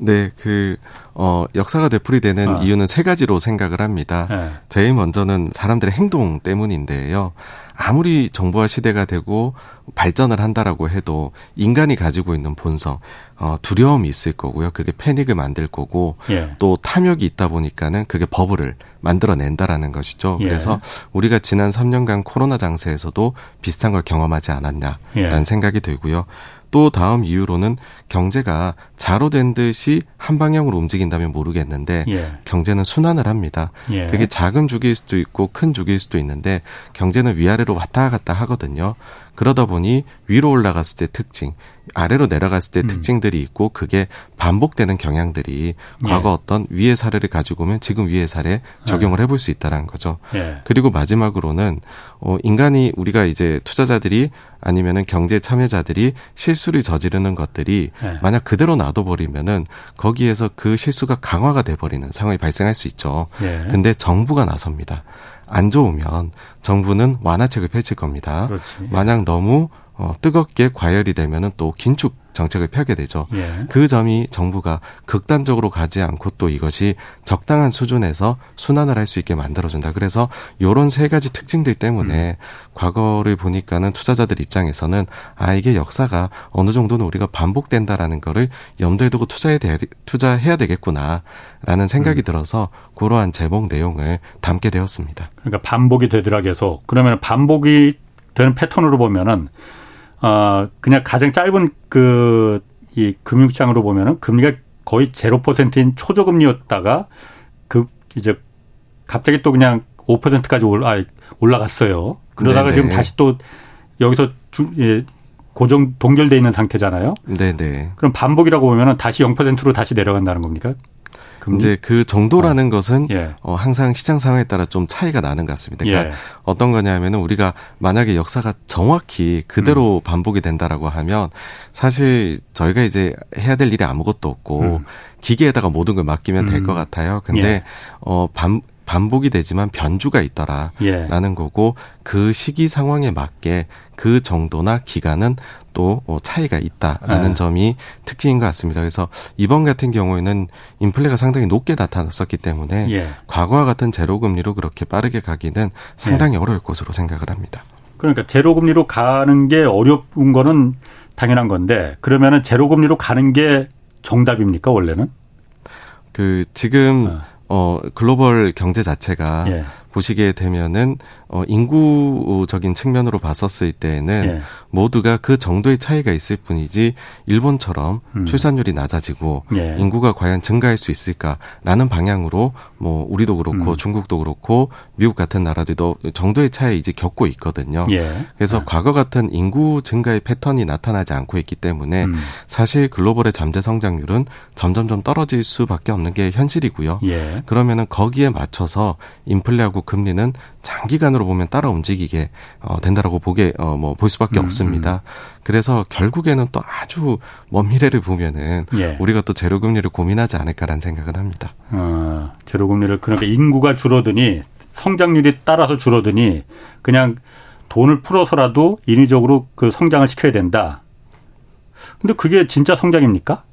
네, 그, 어, 역사가 되풀이되는 아. 이유는 세 가지로 생각을 합니다. 네. 제일 먼저는 사람들의 행동 때문인데요. 아무리 정보화 시대가 되고 발전을 한다라고 해도 인간이 가지고 있는 본성, 어, 두려움이 있을 거고요. 그게 패닉을 만들 거고 예. 또 탐욕이 있다 보니까는 그게 버블을 만들어낸다라는 것이죠. 예. 그래서 우리가 지난 3년간 코로나 장세에서도 비슷한 걸 경험하지 않았냐라는 예. 생각이 들고요. 또 다음 이유로는 경제가 자로된 듯이 한 방향으로 움직인다면 모르겠는데 예. 경제는 순환을 합니다. 예. 그게 작은 주기일 수도 있고 큰 주기일 수도 있는데 경제는 위아래로 왔다 갔다 하거든요. 그러다 보니 위로 올라갔을 때 특징, 아래로 내려갔을 때 음. 특징들이 있고 그게 반복되는 경향들이 예. 과거 어떤 위의 사례를 가지고 오면 지금 위의 사례 적용을 예. 해볼 수 있다라는 거죠. 예. 그리고 마지막으로는 어 인간이 우리가 이제 투자자들이 아니면은 경제 참여자들이 실수를 저지르는 것들이 예. 만약 그대로 놔둬버리면은 거기에서 그 실수가 강화가 돼버리는 상황이 발생할 수 있죠. 예. 근데 정부가 나섭니다. 안 좋으면 정부는 완화책을 펼칠 겁니다. 그렇지. 만약 너무 어, 뜨겁게 과열이 되면은 또 긴축 정책을 펴게 되죠. 예. 그 점이 정부가 극단적으로 가지 않고 또 이것이 적당한 수준에서 순환을 할 수 있게 만들어준다. 그래서 요런 세 가지 특징들 때문에 음. 과거를 보니까는 투자자들 입장에서는 아 이게 역사가 어느 정도는 우리가 반복된다라는 거를 염두에 두고 투자해 돼, 투자해야 되겠구나라는 생각이 음. 들어서 그러한 제목 내용을 담게 되었습니다. 그러니까 반복이 되더라 계속 그러면 반복이 되는 패턴으로 보면은 어, 그냥 가장 짧은 그, 이 금융시장으로 보면은 금리가 거의 제로 퍼센트인 초저금리였다가 그, 이제 갑자기 또 그냥 5%까지 올라, 올라갔어요. 그러다가 네네. 지금 다시 또 여기서 주, 예, 고정 동결돼 있는 상태잖아요. 네네. 그럼 반복이라고 보면은 다시 0%로 다시 내려간다는 겁니까? 금리? 이제 그 정도라는 어. 것은 예. 어, 항상 시장 상황에 따라 좀 차이가 나는 것 같습니다. 그러니까 예. 어떤 거냐면은 우리가 만약에 역사가 정확히 그대로 음. 반복이 된다라고 하면 사실 저희가 이제 해야 될 일이 아무것도 없고 음. 기계에다가 모든 걸 맡기면 음. 될것 같아요. 근데 예. 어 반, 반복이 되지만 변주가 있더라라는 예. 거고 그 시기 상황에 맞게 그 정도나 기간은 또 어, 차이가 있다라는 네. 점이 특징인 것 같습니다. 그래서 이번 같은 경우에는 인플레가 상당히 높게 나타났었기 때문에 예. 과거와 같은 제로 금리로 그렇게 빠르게 가기는 상당히 예. 어려울 것으로 생각을 합니다. 그러니까 제로 금리로 가는 게 어려운 거는 당연한 건데 그러면은 제로 금리로 가는 게 정답입니까 원래는? 그 지금 어. 어 글로벌 경제 자체가 예. 보시게 되면은 어 인구적인 측면으로 봤었을 때에는 예. 모두가 그 정도의 차이가 있을 뿐이지 일본처럼 음. 출산율이 낮아지고 예. 인구가 과연 증가할 수 있을까라는 방향으로 뭐 우리도 그렇고 음. 중국도 그렇고 미국 같은 나라들도 정도의 차이 이제 겪고 있거든요. 예. 그래서 아. 과거 같은 인구 증가의 패턴이 나타나지 않고 있기 때문에 음. 사실 글로벌의 잠재 성장률은 점점점 떨어질 수밖에 없는 게 현실이고요. 예. 그러면은 거기에 맞춰서 인플레하고 금리는 장기간으로 보면 따라 움직이게 어, 된다라고 보게 어, 뭐볼 수밖에 음, 없습니다. 음. 그래서 결국에는 또 아주 먼 미래를 보면은 예. 우리가 또 제로 금리를 고민하지 않을까라는 생각은 합니다. 어, 제로 금리를 그러니까 인구가 줄어드니 성장률이 따라서 줄어드니 그냥 돈을 풀어서라도 인위적으로 그 성장을 시켜야 된다. 근데 그게 진짜 성장입니까?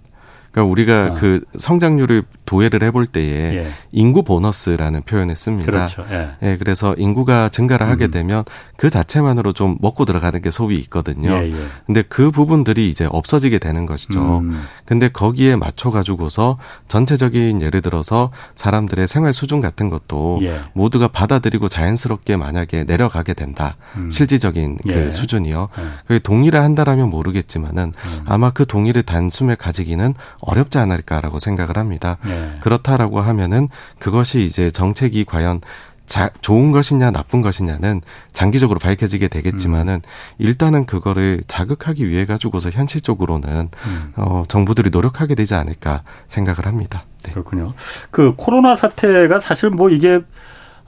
그러니까 우리가 어. 그 성장률을 도해를 해볼 때에 예. 인구 보너스라는 표현을 씁니다. 그렇죠. 예. 예. 그래서 인구가 증가를 하게 음. 되면 그 자체만으로 좀 먹고 들어가는 게 소비 있거든요. 예, 예. 근데 그 부분들이 이제 없어지게 되는 것이죠. 음. 근데 거기에 맞춰 가지고서 전체적인 예를 들어서 사람들의 생활 수준 같은 것도 예. 모두가 받아들이고 자연스럽게 만약에 내려가게 된다. 음. 실질적인 그 예. 수준이요. 예. 그게 동의를 한다라면 모르겠지만은 음. 아마 그 동의를 단숨에 가지기는 어렵지 않을까라고 생각을 합니다. 네. 그렇다라고 하면은 그것이 이제 정책이 과연 자, 좋은 것이냐 나쁜 것이냐는 장기적으로 밝혀지게 되겠지만은 음. 일단은 그거를 자극하기 위해 가지고서 현실적으로는 음. 어, 정부들이 노력하게 되지 않을까 생각을 합니다. 네. 그렇군요. 그 코로나 사태가 사실 뭐 이게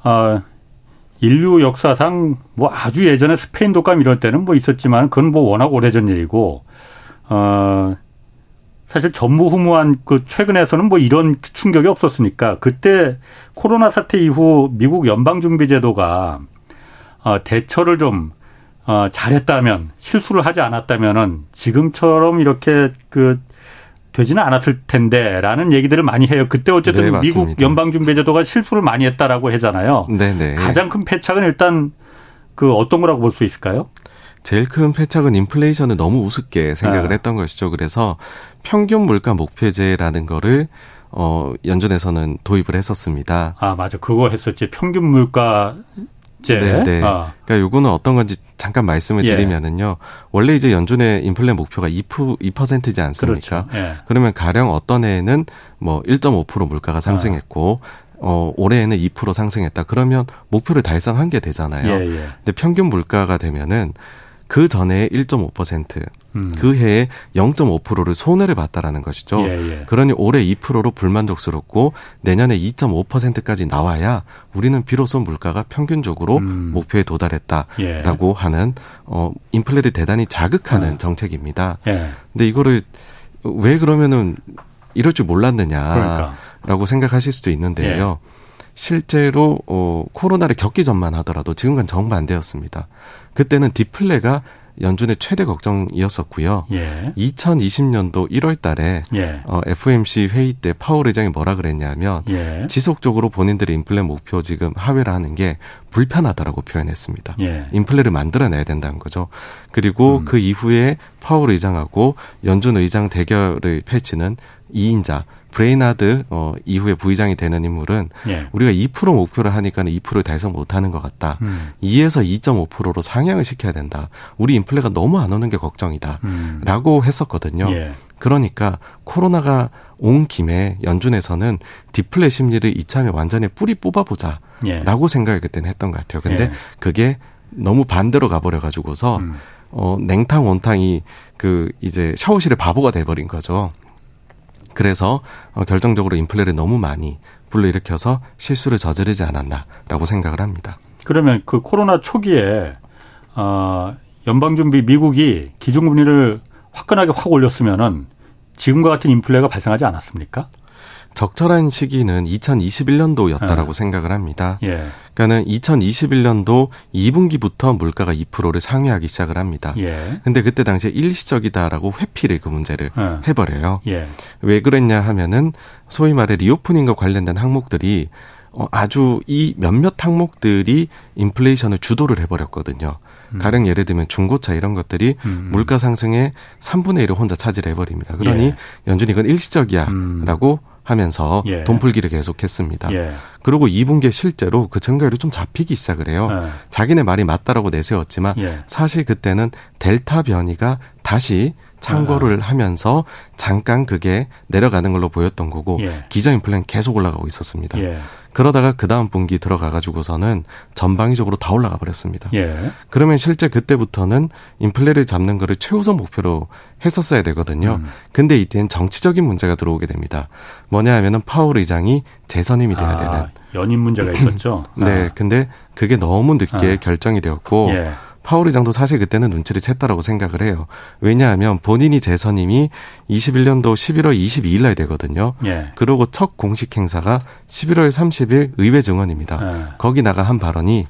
아 인류 역사상 뭐 아주 예전에 스페인 독감 이럴 때는 뭐 있었지만 그건 뭐 워낙 오래전 얘기고 어 사실 전무후무한 그 최근에서는 뭐 이런 충격이 없었으니까 그때 코로나 사태 이후 미국 연방준비제도가 어, 대처를 좀 어, 잘했다면 실수를 하지 않았다면은 지금처럼 이렇게 그 되지는 않았을 텐데라는 얘기들을 많이 해요. 그때 어쨌든 네, 미국 연방준비제도가 실수를 많이 했다라고 하잖아요. 네, 네. 가장 큰 패착은 일단 그 어떤 거라고 볼 수 있을까요? 제일 큰 패착은 인플레이션을 너무 우습게 생각을 아. 했던 것이죠. 그래서 평균 물가 목표제라는 거를 어 연준에서는 도입을 했었습니다. 아 맞아, 그거 했었지. 평균 물가 네, 네. 아. 그러니까 요거는 어떤 건지 잠깐 말씀을 예. 드리면은요. 원래 이제 연준의 인플레 목표가 2%, 2%지 않습니까? 그렇죠. 예. 그러면 가령 어떤 해에는 뭐 1.5% 물가가 상승했고 아. 어, 올해에는 2% 상승했다. 그러면 목표를 달성한 게 되잖아요. 예, 예. 근데 평균 물가가 되면은 그 전에 1.5%, 음. 그 해에 0.5%를 손해를 봤다라는 것이죠. 예, 예. 그러니 올해 2%로 불만족스럽고 내년에 2.5%까지 나와야 우리는 비로소 물가가 평균적으로 음. 목표에 도달했다라고 예. 하는 어 인플레를 대단히 자극하는 음. 정책입니다. 예. 근데 이거를 왜 그러면은 이럴 줄 몰랐느냐라고 그러니까. 생각하실 수도 있는데요. 예. 실제로 어 코로나를 겪기 전만 하더라도 지금과는 정반대였습니다. 그때는 디플레가 연준의 최대 걱정이었었고요. 예. 2020년도 1월 달에 예. 어, FOMC 회의 때 파월 의장이 뭐라 그랬냐면 예. 지속적으로 본인들의 인플레 목표 지금 하회를 하는 게 불편하다라고 표현했습니다. 예. 인플레를 만들어내야 된다는 거죠. 그리고 음. 그 이후에 파월 의장하고 연준 의장 대결을 펼치는 2인자 브레이나드 어, 이후에 부의장이 되는 인물은 예. 우리가 2% 목표를 하니까는 2%를 달성 못하는 것 같다. 음. 2에서 2.5%로 상향을 시켜야 된다. 우리 인플레가 너무 안 오는 게 걱정이다.라고 음. 했었거든요. 예. 그러니까 코로나가 온 김에 연준에서는 디플레 심리를 이참에 완전히 뿌리 뽑아보자라고 예. 생각을 그때는 했던 것 같아요. 근데 예. 그게 너무 반대로 가버려 가지고서 음. 어 냉탕 온탕이 그 이제 샤워실의 바보가 돼버린 거죠. 그래서 어, 결정적으로 인플레를 너무 많이 불러일으켜서 실수를 저지르지 않았나라고 생각을 합니다. 그러면 그 코로나 초기에 어, 연방준비 미국이 기준금리를 화끈하게 확 올렸으면은 지금과 같은 인플레가 발생하지 않았습니까? 적절한 시기는 2021년도였다라고 네. 생각을 합니다. 예. 그러니까는 2021년도 2분기부터 물가가 2%를 상회하기 시작을 합니다. 예. 근데 그때 당시에 일시적이다라고 회피를 그 문제를 예. 해버려요. 예. 왜 그랬냐 하면은 소위 말해 reopening과 관련된 항목들이 어, 아주 이 몇몇 항목들이 인플레이션을 주도를 해버렸거든요. 음. 가령 예를 들면 중고차 이런 것들이 음. 물가 상승의 3분의 1을 혼자 차지를 해버립니다. 그러니 예. 연준이 이건 일시적이야라고 음. 하면서 예. 돈풀기를 계속했습니다. 예. 그리고 2분기에 실제로 그 증가율이 좀 잡히기 시작을 해요. 예. 자기네 말이 맞다라고 내세웠지만 예. 사실 그때는 델타 변이가 다시 창고를 아. 하면서 잠깐 그게 내려가는 걸로 보였던 거고 예. 기저 인플레는 계속 올라가고 있었습니다. 예. 그러다가 그 다음 분기 들어가 가지고서는 전방위적으로 다 올라가 버렸습니다. 예. 그러면 실제 그때부터는 인플레를 잡는 거를 최우선 목표로 했었어야 되거든요. 음. 근데 이때는 정치적인 문제가 들어오게 됩니다. 뭐냐 하면은 파월 의장이 재선임이 돼야 아, 되는 연임 문제가 있었죠. 네. 아. 근데 그게 너무 늦게 아. 결정이 되었고 예. 파월 의장도 사실 그때는 눈치를 챘다라고 생각을 해요. 왜냐하면 본인이 재선임이 21년도 11월 22일 날 되거든요. 예. 그리고 첫 공식 행사가 11월 30일 의회 증언입니다. 예. 거기 나가 한 발언이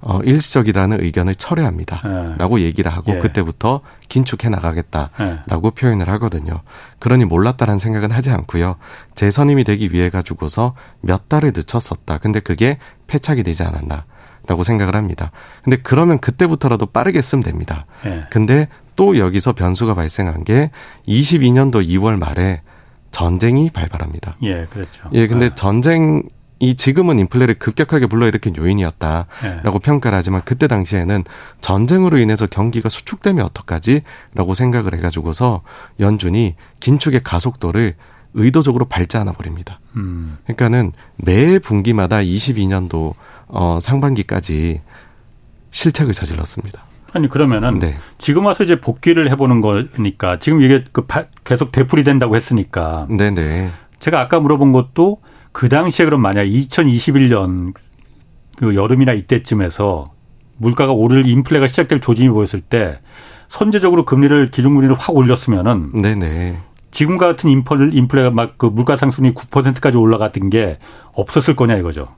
어, 일시적이라는 의견을 철회합니다. 예. 라고 얘기를 하고 예. 그때부터 긴축해 나가겠다라고 예. 표현을 하거든요. 그러니 몰랐다라는 생각은 하지 않고요. 재선임이 되기 위해 가지고서 몇 달을 늦췄었다. 근데 그게 패착이 되지 않았나. 라고 생각을 합니다. 근데 그러면 그때부터라도 빠르게 쓰면 됩니다. 예. 근데 또 여기서 변수가 발생한 게 22년도 2월 말에 전쟁이 발발합니다. 예, 그렇죠. 예, 근데 예. 전쟁 이 지금은 인플레를 급격하게 불러일으킨 요인이었다라고 예. 평가를 하지만 그때 당시에는 전쟁으로 인해서 경기가 수축되면 어떡하지라고 생각을 해가지고서 연준이 긴축의 가속도를 의도적으로 않아 버립니다. 음. 그러니까는 매 분기마다 22년도 어, 상반기까지 실책을 저질렀습니다. 아니 그러면은 네. 지금 와서 이제 복귀를 해보는 거니까 지금 이게 그 계속 되풀이 된다고 했으니까. 네네. 네. 제가 아까 물어본 것도 그 당시에 그럼 만약 2021년 그 여름이나 이때쯤에서 물가가 오를 인플레가 시작될 조짐이 보였을 때 선제적으로 금리를 기준금리를 확 올렸으면은 네네. 네. 지금 같은 인플레가 막 그 물가 상승이 9%까지 올라갔던 게 없었을 거냐 이거죠.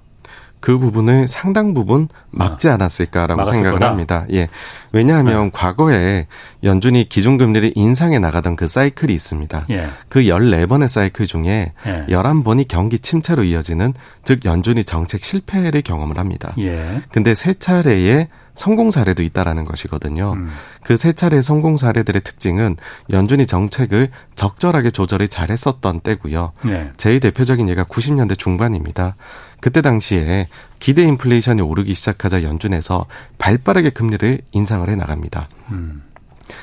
그 부분을 상당 부분 막지 아, 않았을까라고 생각을 거다? 합니다. 예. 왜냐하면 네. 과거에 연준이 기준금리를 인상해 나가던 그 사이클이 있습니다. 예. 그 14번의 사이클 중에 예. 11번이 경기 침체로 이어지는 즉 연준이 정책 실패를 경험을 합니다. 예. 근데 세 차례의 성공 사례도 있다라는 것이거든요. 음. 그세 차례 성공 사례들의 특징은 연준이 정책을 적절하게 조절을 잘했었던 때고요. 네. 제일 대표적인 예가 90년대 중반입니다. 그때 당시에 기대 인플레이션이 오르기 시작하자 연준에서 발빠르게 금리를 인상을 해 나갑니다. 음.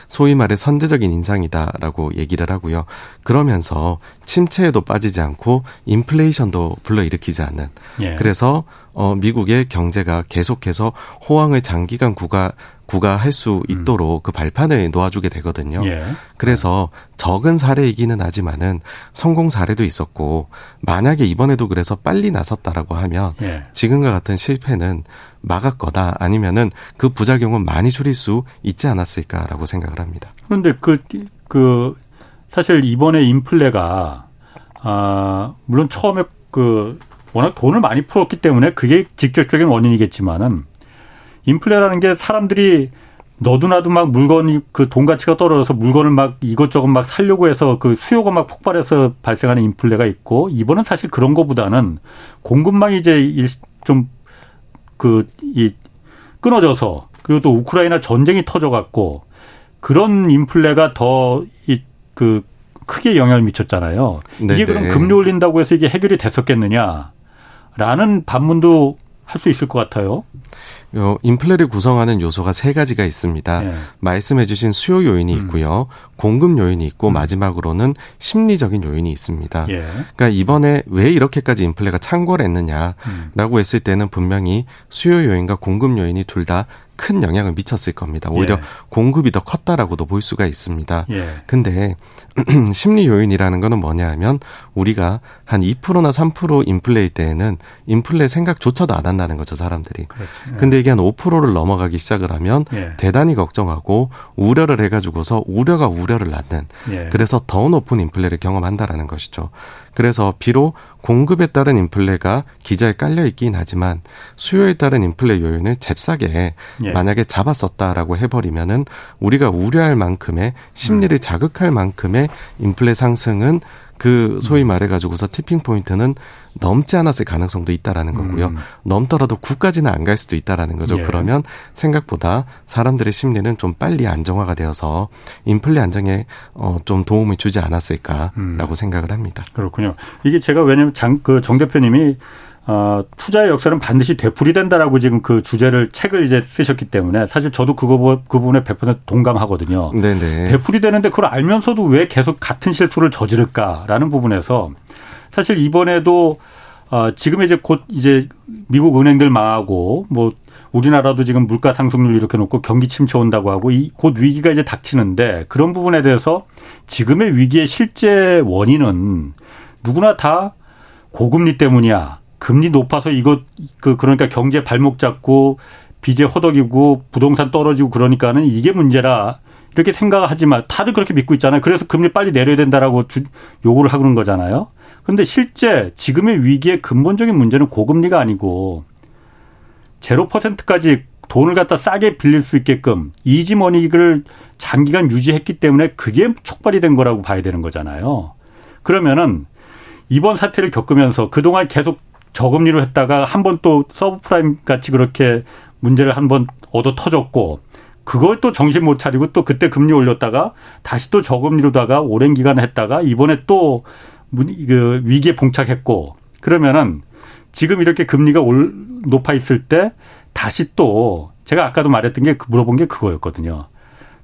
소위 말해 선제적인 인상이다라고 얘기를 하고요. 그러면서 침체에도 빠지지 않고 인플레이션도 불러일으키지 않는. 예. 그래서 어 미국의 경제가 계속해서 호황을 장기간 구가 구가할 수 음. 있도록 음. 그 발판을 놓아주게 되거든요. 예. 그래서 적은 사례이기는 하지만은 성공 사례도 있었고 만약에 이번에도 그래서 빨리 나섰다라고 하면 예. 지금과 같은 실패는 막을 거다 아니면은 그 부작용은 많이 줄일 수 있지 않았을까라고 생각을 합니다. 그런데 그, 그, 사실 이번에 인플레가, 아, 물론 처음에 그, 워낙 돈을 많이 풀었기 때문에 그게 직접적인 원인이겠지만은 인플레라는 게 사람들이 너도나도 막 물건이 그 돈 가치가 떨어져서 물건을 막 이것저것 막 살려고 해서 그 수요가 막 폭발해서 발생하는 인플레가 있고 이번은 사실 그런 거보다는 공급망이 이제 좀 그 이 끊어져서 그리고 또 우크라이나 전쟁이 터져갖고 그런 인플레가 더이그 크게 영향을 미쳤잖아요. 네네. 이게 그럼 금리 올린다고 해서 이게 해결이 됐었겠느냐라는 반문도 할 수 있을 것 같아요. 어, 인플레를 구성하는 요소가 세 가지가 있습니다. 네. 말씀해주신 수요 요인이 음. 있고요, 공급 요인이 있고 음. 마지막으로는 심리적인 요인이 있습니다. 예. 그러니까 이번에 왜 이렇게까지 인플레가 창궐했느냐라고 음. 했을 때는 분명히 수요 요인과 공급 요인이 둘 다 큰 영향을 미쳤을 겁니다. 오히려 예. 공급이 더 컸다라고도 볼 수가 있습니다. 예. 근데 심리 요인이라는 거는 뭐냐 하면 우리가 한 2%나 3% 인플레일 때에는 인플레 생각조차도 안 한다는 거죠, 사람들이. 그렇지. 예. 근데 이게 한 5%를 넘어가기 시작을 하면 예. 대단히 걱정하고 우려를 해 가지고서 우려가 우려를 낳는 예. 그래서 더 높은 인플레를 경험한다라는 것이죠. 그래서 비록 공급에 따른 인플레가 기자에 깔려 있긴 하지만 수요에 따른 인플레 요인을 잽싸게 예. 만약에 잡았었다라고 해버리면은 우리가 우려할 만큼의 심리를 음. 자극할 만큼의 인플레 상승은 그 소위 음. 말해 가지고서 티핑 포인트는 넘지 않았을 가능성도 있다라는 거고요. 음. 넘더라도 9까지는 안 갈 수도 있다라는 거죠. 예. 그러면 생각보다 사람들의 심리는 좀 빨리 안정화가 되어서 인플레 안정에 어, 좀 도움을 주지 않았을까라고 음. 생각을 합니다. 그렇군요. 이게 제가 왜냐면 장, 그 정 대표님이 어, 투자의 역사는 반드시 되풀이된다라고 지금 그 주제를 책을 이제 쓰셨기 때문에 사실 저도 그거 그 부분에 100% 동감하거든요. 네네. 되풀이되는데 그걸 알면서도 왜 계속 같은 실수를 저지를까라는 부분에서 사실 이번에도 어, 지금 이제 곧 이제 미국 은행들 망하고 뭐 우리나라도 지금 물가 상승률 이렇게 놓고 경기 침체 온다고 하고 이 곧 위기가 이제 닥치는데 그런 부분에 대해서 지금의 위기의 실제 원인은 누구나 다 고금리 때문이야. 금리 높아서 이것 그 그러니까 경제 발목 잡고 빚에 허덕이고 부동산 떨어지고 그러니까는 이게 문제라 이렇게 생각하지만 다들 그렇게 믿고 있잖아요. 그래서 금리 빨리 내려야 된다라고 주, 요구를 하는 거잖아요. 근데 실제 지금의 위기의 근본적인 문제는 고금리가 아니고 제로 퍼센트까지 돈을 갖다 싸게 빌릴 수 있게끔 이지머니를 장기간 유지했기 때문에 그게 촉발이 된 거라고 봐야 되는 거잖아요. 그러면은 이번 사태를 겪으면서 그동안 계속 저금리로 했다가 한 번 또 서브프라임 같이 그렇게 문제를 한 번 얻어 터졌고 그걸 또 정신 못 차리고 또 그때 금리 올렸다가 다시 또 저금리로다가 오랜 기간 했다가 이번에 또 그 위기에 봉착했고 그러면은 지금 이렇게 금리가 올 높아 있을 때 다시 또 제가 아까도 말했던 게그 물어본 게 그거였거든요.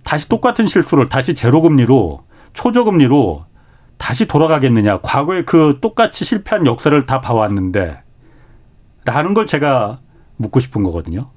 다시 똑같은 실수를 다시 제로 금리로 초저금리로 다시 돌아가겠느냐. 과거에 그 똑같이 실패한 역사를 다 봐왔는데 라는 걸 제가 묻고 싶은 거거든요.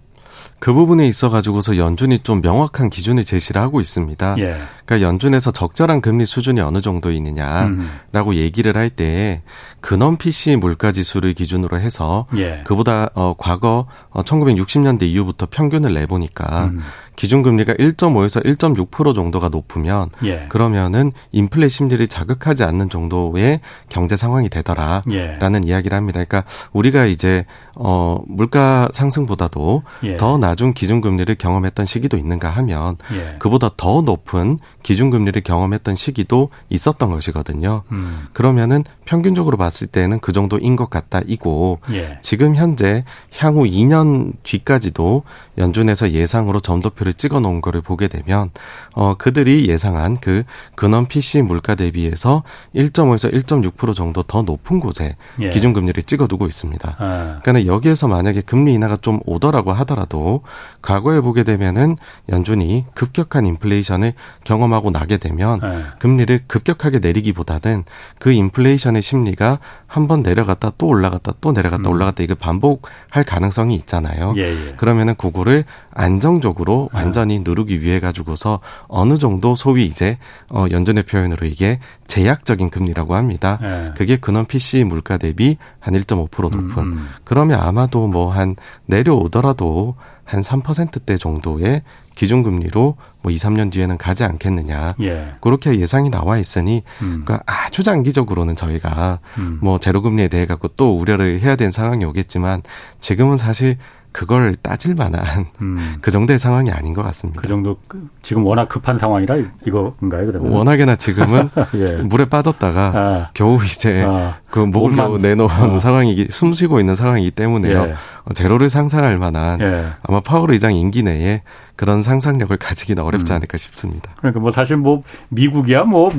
그 부분에 있어 가지고서 연준이 좀 명확한 기준을 제시를 하고 있습니다. 예. 그러니까 연준에서 적절한 금리 수준이 어느 정도 있느냐라고 음. 얘기를 할 때 근원 PC 물가 지수를 기준으로 해서 예. 그보다 어 과거 어 1960년대 이후부터 평균을 내 보니까 음. 기준 금리가 1.5에서 1.6% 정도가 높으면 예. 그러면은 인플레 심리를 자극하지 않는 정도의 경제 상황이 되더라라는 예. 이야기를 합니다. 그러니까 우리가 이제 어 물가 상승보다도 예. 더 나. 낮은 기준 금리를 경험했던 시기도 있는가 하면 예. 그보다 더 높은 기준금리를 경험했던 시기도 있었던 것이거든요. 음. 그러면은 평균적으로 봤을 때는 그 정도인 것 같다 이고 예. 지금 현재 향후 2년 뒤까지도 연준에서 예상으로 점도표를 찍어 놓은 거를 보게 되면 어 그들이 예상한 그 근원 PC 물가 대비해서 1.5에서 1.6% 정도 더 높은 곳에 예. 기준금리를 찍어 두고 있습니다. 아. 그러니까 여기에서 만약에 금리 인하가 좀 오더라고 하더라도 과거에 보게 되면은 연준이 급격한 인플레이션을 경험 하고 나게 되면 예. 금리를 급격하게 내리기보다는 그 인플레이션의 심리가 한 번 내려갔다 또 올라갔다 또 내려갔다 음. 올라갔다 이거 반복할 가능성이 있잖아요. 예, 예. 그러면은 그거를 안정적으로 아. 완전히 누르기 위해 가지고서 어느 정도 소위 이제 어 연준의 표현으로 이게 제약적인 금리라고 합니다. 예. 그게 근원 PC 물가 대비 한 1.5% 높은. 음, 음. 그러면 아마도 뭐 한 내려오더라도 한 3%대 정도의 기준 금리로 뭐 2, 3년 뒤에는 가지 않겠느냐. 예. 그렇게 예상이 나와 있으니 음. 그러니까 아주 장기적으로는 저희가 음. 뭐 제로 금리에 대해 갖고 또 우려를 해야 되는 상황이 오겠지만 지금은 사실 그걸 따질 만한 음. 그 정도의 상황이 아닌 것 같습니다. 그 정도 그- 지금 워낙 급한 상황이라 이거인가요 그러면? 워낙에나 지금은 예. 물에 빠졌다가 아. 겨우 이제 아. 그 목을 겨우 내놓은 어. 상황이기 숨 쉬고 있는 상황이기 때문에요. 예. 어, 제로를 상상할 만한 예. 아마 파월 의장 임기 내에 그런 상상력을 가지기는 어렵지 음. 않을까 싶습니다. 그러니까 뭐 사실 뭐 미국이야 뭐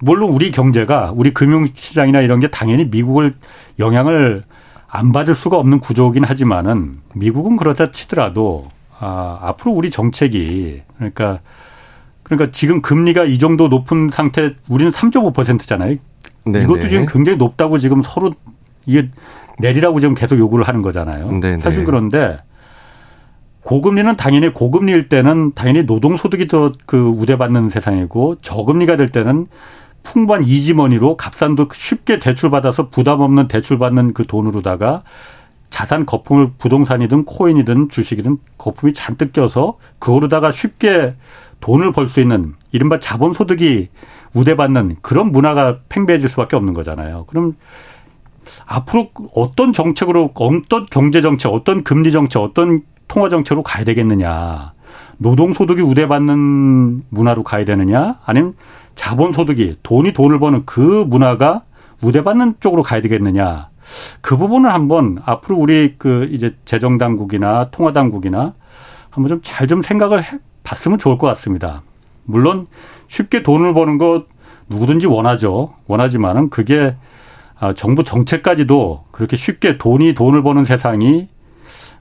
물론 우리 경제가 우리 금융 시장이나 이런 게 당연히 미국을 영향을 안 받을 수가 없는 구조긴 하지만은 미국은 그렇다 치더라도 아, 앞으로 우리 정책이 그러니까 그러니까 지금 금리가 이 정도 높은 상태 우리는 3.5%잖아요. 네, 이것도 네. 지금 굉장히 높다고 지금 서로 이게 내리라고 지금 계속 요구를 하는 거잖아요. 네, 사실 네. 그런데 고금리는 당연히 고금리일 때는 당연히 노동소득이 더 그 우대받는 세상이고 저금리가 될 때는 풍부한 이지머니로 값산도 쉽게 대출받아서 부담 없는 대출받는 그 돈으로다가 자산 거품을 부동산이든 코인이든 주식이든 거품이 잔뜩 껴서 그거로다가 쉽게 돈을 벌 수 있는 이른바 자본소득이 우대받는 그런 문화가 팽배해질 수밖에 없는 거잖아요. 그럼 앞으로 어떤 정책으로 어떤 경제 정책, 어떤 금리 정책, 어떤 통화 정책으로 가야 되겠느냐? 노동 소득이 우대받는 문화로 가야 되느냐? 아니면 자본소득이 돈이 돈을 버는 그 문화가 우대받는 쪽으로 가야 되겠느냐? 그 부분을 한번 앞으로 우리 그 이제 재정당국이나 통화당국이나 한번 좀 잘좀 생각을 해 봤으면 좋을 것 같습니다. 물론 쉽게 돈을 버는 거 누구든지 원하죠. 원하지만은 그게 아, 정부 정책까지도 그렇게 쉽게 돈이 돈을 버는 세상이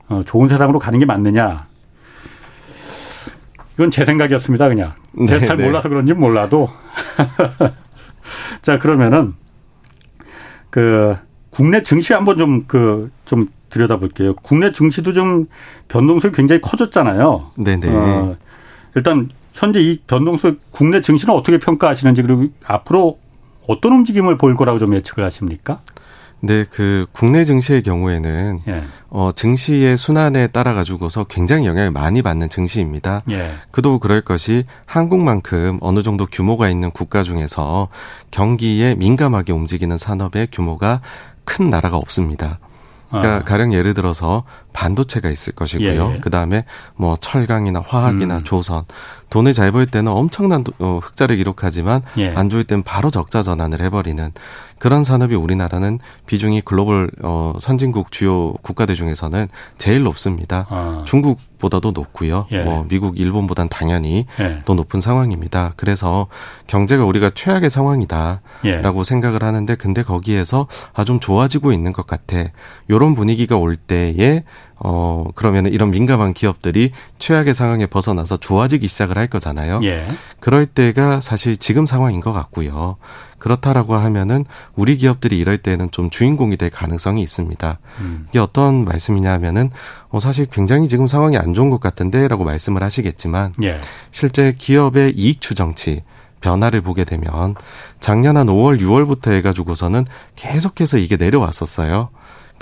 어, 좋은 세상으로 가는 게 맞느냐? 이건 제 생각이었습니다. 그냥 제가 네, 잘 네. 몰라서 그런지 몰라도 자 그러면은 그 국내 증시 한번 좀 그 좀 들여다볼게요. 국내 증시도 좀 변동성이 굉장히 커졌잖아요. 네네. 어, 일단 현재 이 변동성 국내 증시는 어떻게 평가하시는지 그리고 앞으로 어떤 움직임을 보일 거라고 좀 예측을 하십니까? 네, 그 국내 증시의 경우에는 예. 어 증시의 순환에 따라 가지고서 굉장히 영향을 많이 받는 증시입니다. 예. 그도 그럴 것이 한국만큼 어느 정도 규모가 있는 국가 중에서 경기에 민감하게 움직이는 산업의 규모가 큰 나라가 없습니다. 그러니까 아. 가령 예를 들어서 반도체가 있을 것이고요. 예, 예. 그 다음에 뭐 철강이나 화학이나 음. 조선 돈을 잘 벌 때는 엄청난 도- 어, 흑자를 기록하지만 예. 안 좋을 땐 바로 적자 전환을 해버리는 그런 산업이 우리나라는 비중이 글로벌 어, 선진국 주요 국가들 중에서는 제일 높습니다. 아. 중국보다도 높고요. 예. 뭐 미국, 일본보단 당연히 예. 더 높은 상황입니다. 그래서 경제가 우리가 최악의 상황이다라고 예. 생각을 하는데 근데 거기에서 아 좀 좋아지고 있는 것 같아. 요런 분위기가 올 때에 어 그러면 이런 민감한 기업들이 최악의 상황에 벗어나서 좋아지기 시작을 할 거잖아요. 예. 그럴 때가 사실 지금 상황인 것 같고요. 그렇다라고 하면은 우리 기업들이 이럴 때는 좀 주인공이 될 가능성이 있습니다. 음. 이게 어떤 말씀이냐 하면은 어 사실 굉장히 지금 상황이 안 좋은 것 같은데 라고 말씀을 하시겠지만 예. 실제 기업의 이익 추정치 변화를 보게 되면 작년 한 5월, 6월부터 해가지고서는 계속해서 이게 내려왔었어요.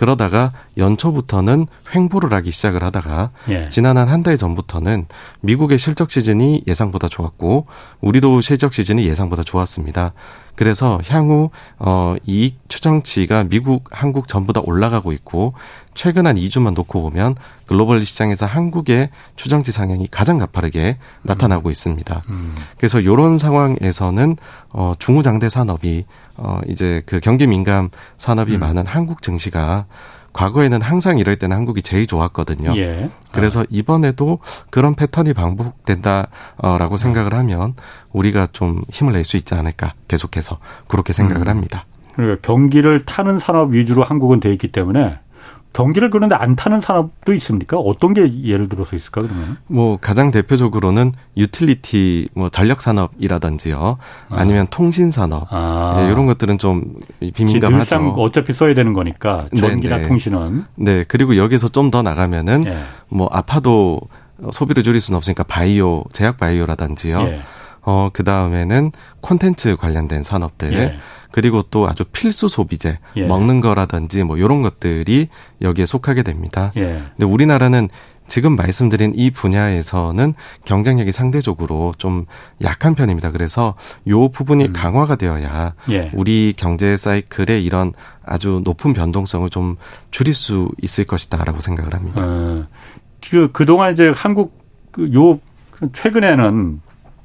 그러다가 연초부터는 횡보를 하기 시작을 하다가 예. 지난 한 한 달 전부터는 미국의 실적 시즌이 예상보다 좋았고 우리도 실적 시즌이 예상보다 좋았습니다. 그래서 향후 어 이익 추정치가 미국, 한국 전부 다 올라가고 있고 최근 한 2주만 놓고 보면 글로벌 시장에서 한국의 추정치 상향이 가장 가파르게 나타나고 음. 있습니다. 음. 그래서 요런 상황에서는 어 중후장대 산업이 어 이제 그 경기 민감 산업이 음. 많은 한국 증시가 과거에는 항상 이럴 때는 한국이 제일 좋았거든요. 예. 그래서 아. 이번에도 그런 패턴이 반복된다라고 생각을 하면 우리가 좀 힘을 낼 수 있지 않을까 계속해서 그렇게 생각을 음. 합니다. 그러니까 경기를 타는 산업 위주로 한국은 돼 있기 때문에 경기를 그런데 안 타는 산업도 있습니까? 어떤 게 예를 들어서 있을까 그러면? 뭐 가장 대표적으로는 유틸리티 뭐 전력 산업이라든지요. 아. 니면 통신 산업. 아. 네, 이런 것들은 좀 비민감하죠. 어차피 써야 되는 거니까 전기나 네네. 통신은. 네. 그리고 여기서 좀 더 나가면은 네. 뭐 아파도 소비를 줄일 수는 없으니까 바이오, 제약 바이오라든지요. 예. 어, 그 다음에는 콘텐츠 관련된 산업들. 예. 그리고 또 아주 필수 소비재, 예. 먹는 거라든지 뭐 요런 것들이 여기에 속하게 됩니다. 예. 근데 우리나라는 지금 말씀드린 이 분야에서는 경쟁력이 상대적으로 좀 약한 편입니다. 그래서 요 부분이 음. 강화가 되어야 예. 우리 경제 사이클의 이런 아주 높은 변동성을 좀 줄일 수 있을 것이다라고 생각을 합니다. 어, 그 그동안 이제 한국 그 요 최근에는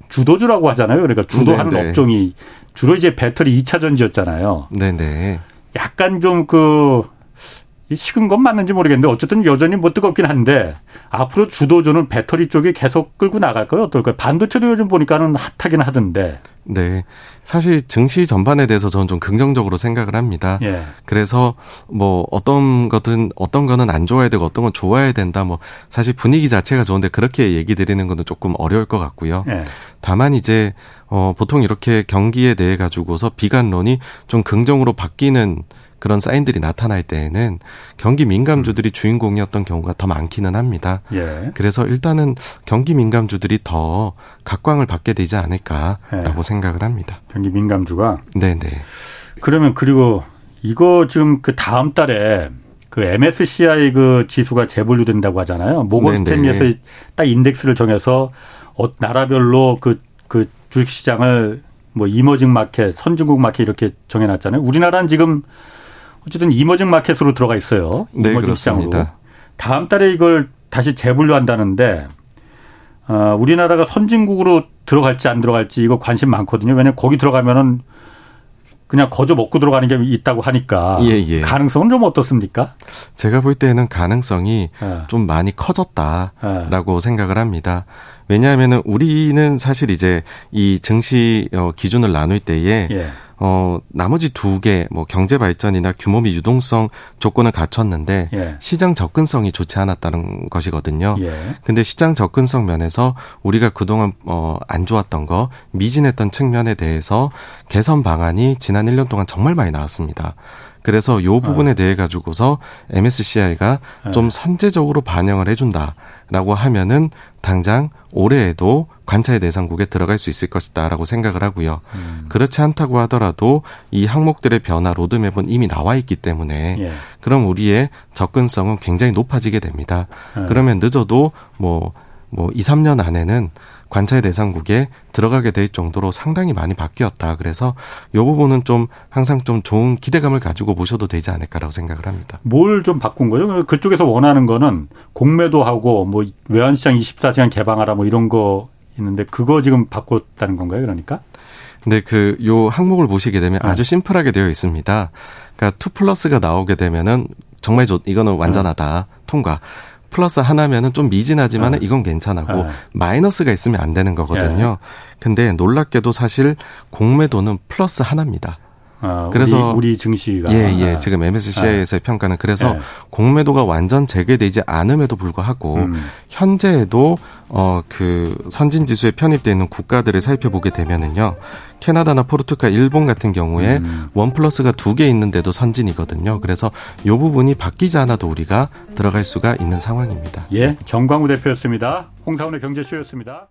주도주라고 하잖아요. 그러니까 주도하는 네네. 업종이 주로 이제 배터리 2차 전지였잖아요. 네네. 약간 좀 그 식은 건 맞는지 모르겠는데 어쨌든 여전히 뭐 뜨겁긴 한데 앞으로 주도주는 배터리 쪽이 계속 끌고 나갈까요? 어떨까요? 반도체도 요즘 보니까는 핫하긴 하던데. 네. 사실 증시 전반에 대해서 저는 좀 긍정적으로 생각을 합니다. 예. 그래서 뭐 어떤 것은 어떤 거는 안 좋아야 되고 어떤 건 좋아야 된다. 뭐 사실 분위기 자체가 좋은데 그렇게 얘기 드리는 거는 조금 어려울 것 같고요. 예. 다만 이제 어 보통 이렇게 경기에 대해 가지고서 비관론이 좀 긍정으로 바뀌는 그런 사인들이 나타날 때에는 경기 민감주들이 주인공이었던 경우가 더 많기는 합니다. 예. 그래서 일단은 경기 민감주들이 더 각광을 받게 되지 않을까라고 예. 생각을 합니다. 경기 민감주가 네네. 그러면 그리고 이거 지금 그 다음 달에 그 MSCI 그 지수가 재분류된다고 하잖아요. 모건 스탠리에서 딱 인덱스를 정해서 어, 나라별로 그, 그 주식시장을 뭐 이머징 마켓, 선진국 마켓 이렇게 정해놨잖아요. 우리나라는 지금 어쨌든 이머징 마켓으로 들어가 있어요. 네, 이머징 그렇습니다. 시장으로. 다음 달에 이걸 다시 재분류한다는데 어, 우리나라가 선진국으로 들어갈지 안 들어갈지 이거 관심 많거든요. 왜냐면 거기 들어가면은 그냥 거저 먹고 들어가는 게 있다고 하니까 예, 예. 가능성은 좀 어떻습니까? 제가 볼 때는 가능성이 예. 좀 많이 커졌다라고 예. 생각을 합니다. 왜냐하면은 우리는 사실 이제 이 증시 어, 기준을 나눌 때에 예. 어, 나머지 두 개, 뭐, 경제 발전이나 규모 및 유동성 조건을 갖췄는데, 예. 시장 접근성이 좋지 않았다는 것이거든요. 예. 근데 시장 접근성 면에서 우리가 그동안, 어, 안 좋았던 거, 미진했던 측면에 대해서 개선 방안이 지난 1년 동안 정말 많이 나왔습니다. 그래서 요 부분에 어. 대해 가지고서 MSCI가 예. 좀 선제적으로 반영을 해준다라고 하면은 당장 올해에도 관찰 대상국에 들어갈 수 있을 것이다라고 생각을 하고요. 음. 그렇지 않다고 하더라도 이 항목들의 변화 로드맵은 이미 나와 있기 때문에 예. 그럼 우리의 접근성은 굉장히 높아지게 됩니다. 예. 그러면 늦어도 뭐, 뭐 2, 3년 안에는 관찰 대상국에 들어가게 될 정도로 상당히 많이 바뀌었다. 그래서 이 부분은 좀 항상 좀 좋은 기대감을 가지고 보셔도 되지 않을까라고 생각을 합니다. 뭘 좀 바꾼 거죠? 그쪽에서 원하는 거는 공매도 하고 뭐 외환시장 24시간 개방하라 뭐 이런 거 있는데 그거 지금 바꿨다는 건가요? 그러니까? 근데 그요 항목을 보시게 되면 네. 아주 심플하게 되어 있습니다. 그러니까 2 플러스가 나오게 되면은 정말 좋 이거는 완전하다. 네. 통과. 플러스 하나면은 좀 미진하지만은 네. 이건 괜찮하고 네. 마이너스가 있으면 안 되는 거거든요. 근데 놀랍게도 사실 공매도는 플러스 하나입니다. 아, 그래서 우리, 우리, 증시가 예, 예. 아. 지금 MSCI에서의 아. 평가는 그래서 예. 공매도가 완전 재개되지 않음에도 불구하고 음. 현재에도 어 그 선진 지수에 편입되어 있는 국가들을 살펴보게 되면은요. 캐나다나 포르투갈, 일본 같은 경우에 음. 원 플러스가 두 개 있는데도 선진이거든요. 그래서 요 부분이 바뀌지 않아도 우리가 들어갈 수가 있는 상황입니다. 예, 정광우 대표였습니다. 홍사원의 경제쇼였습니다.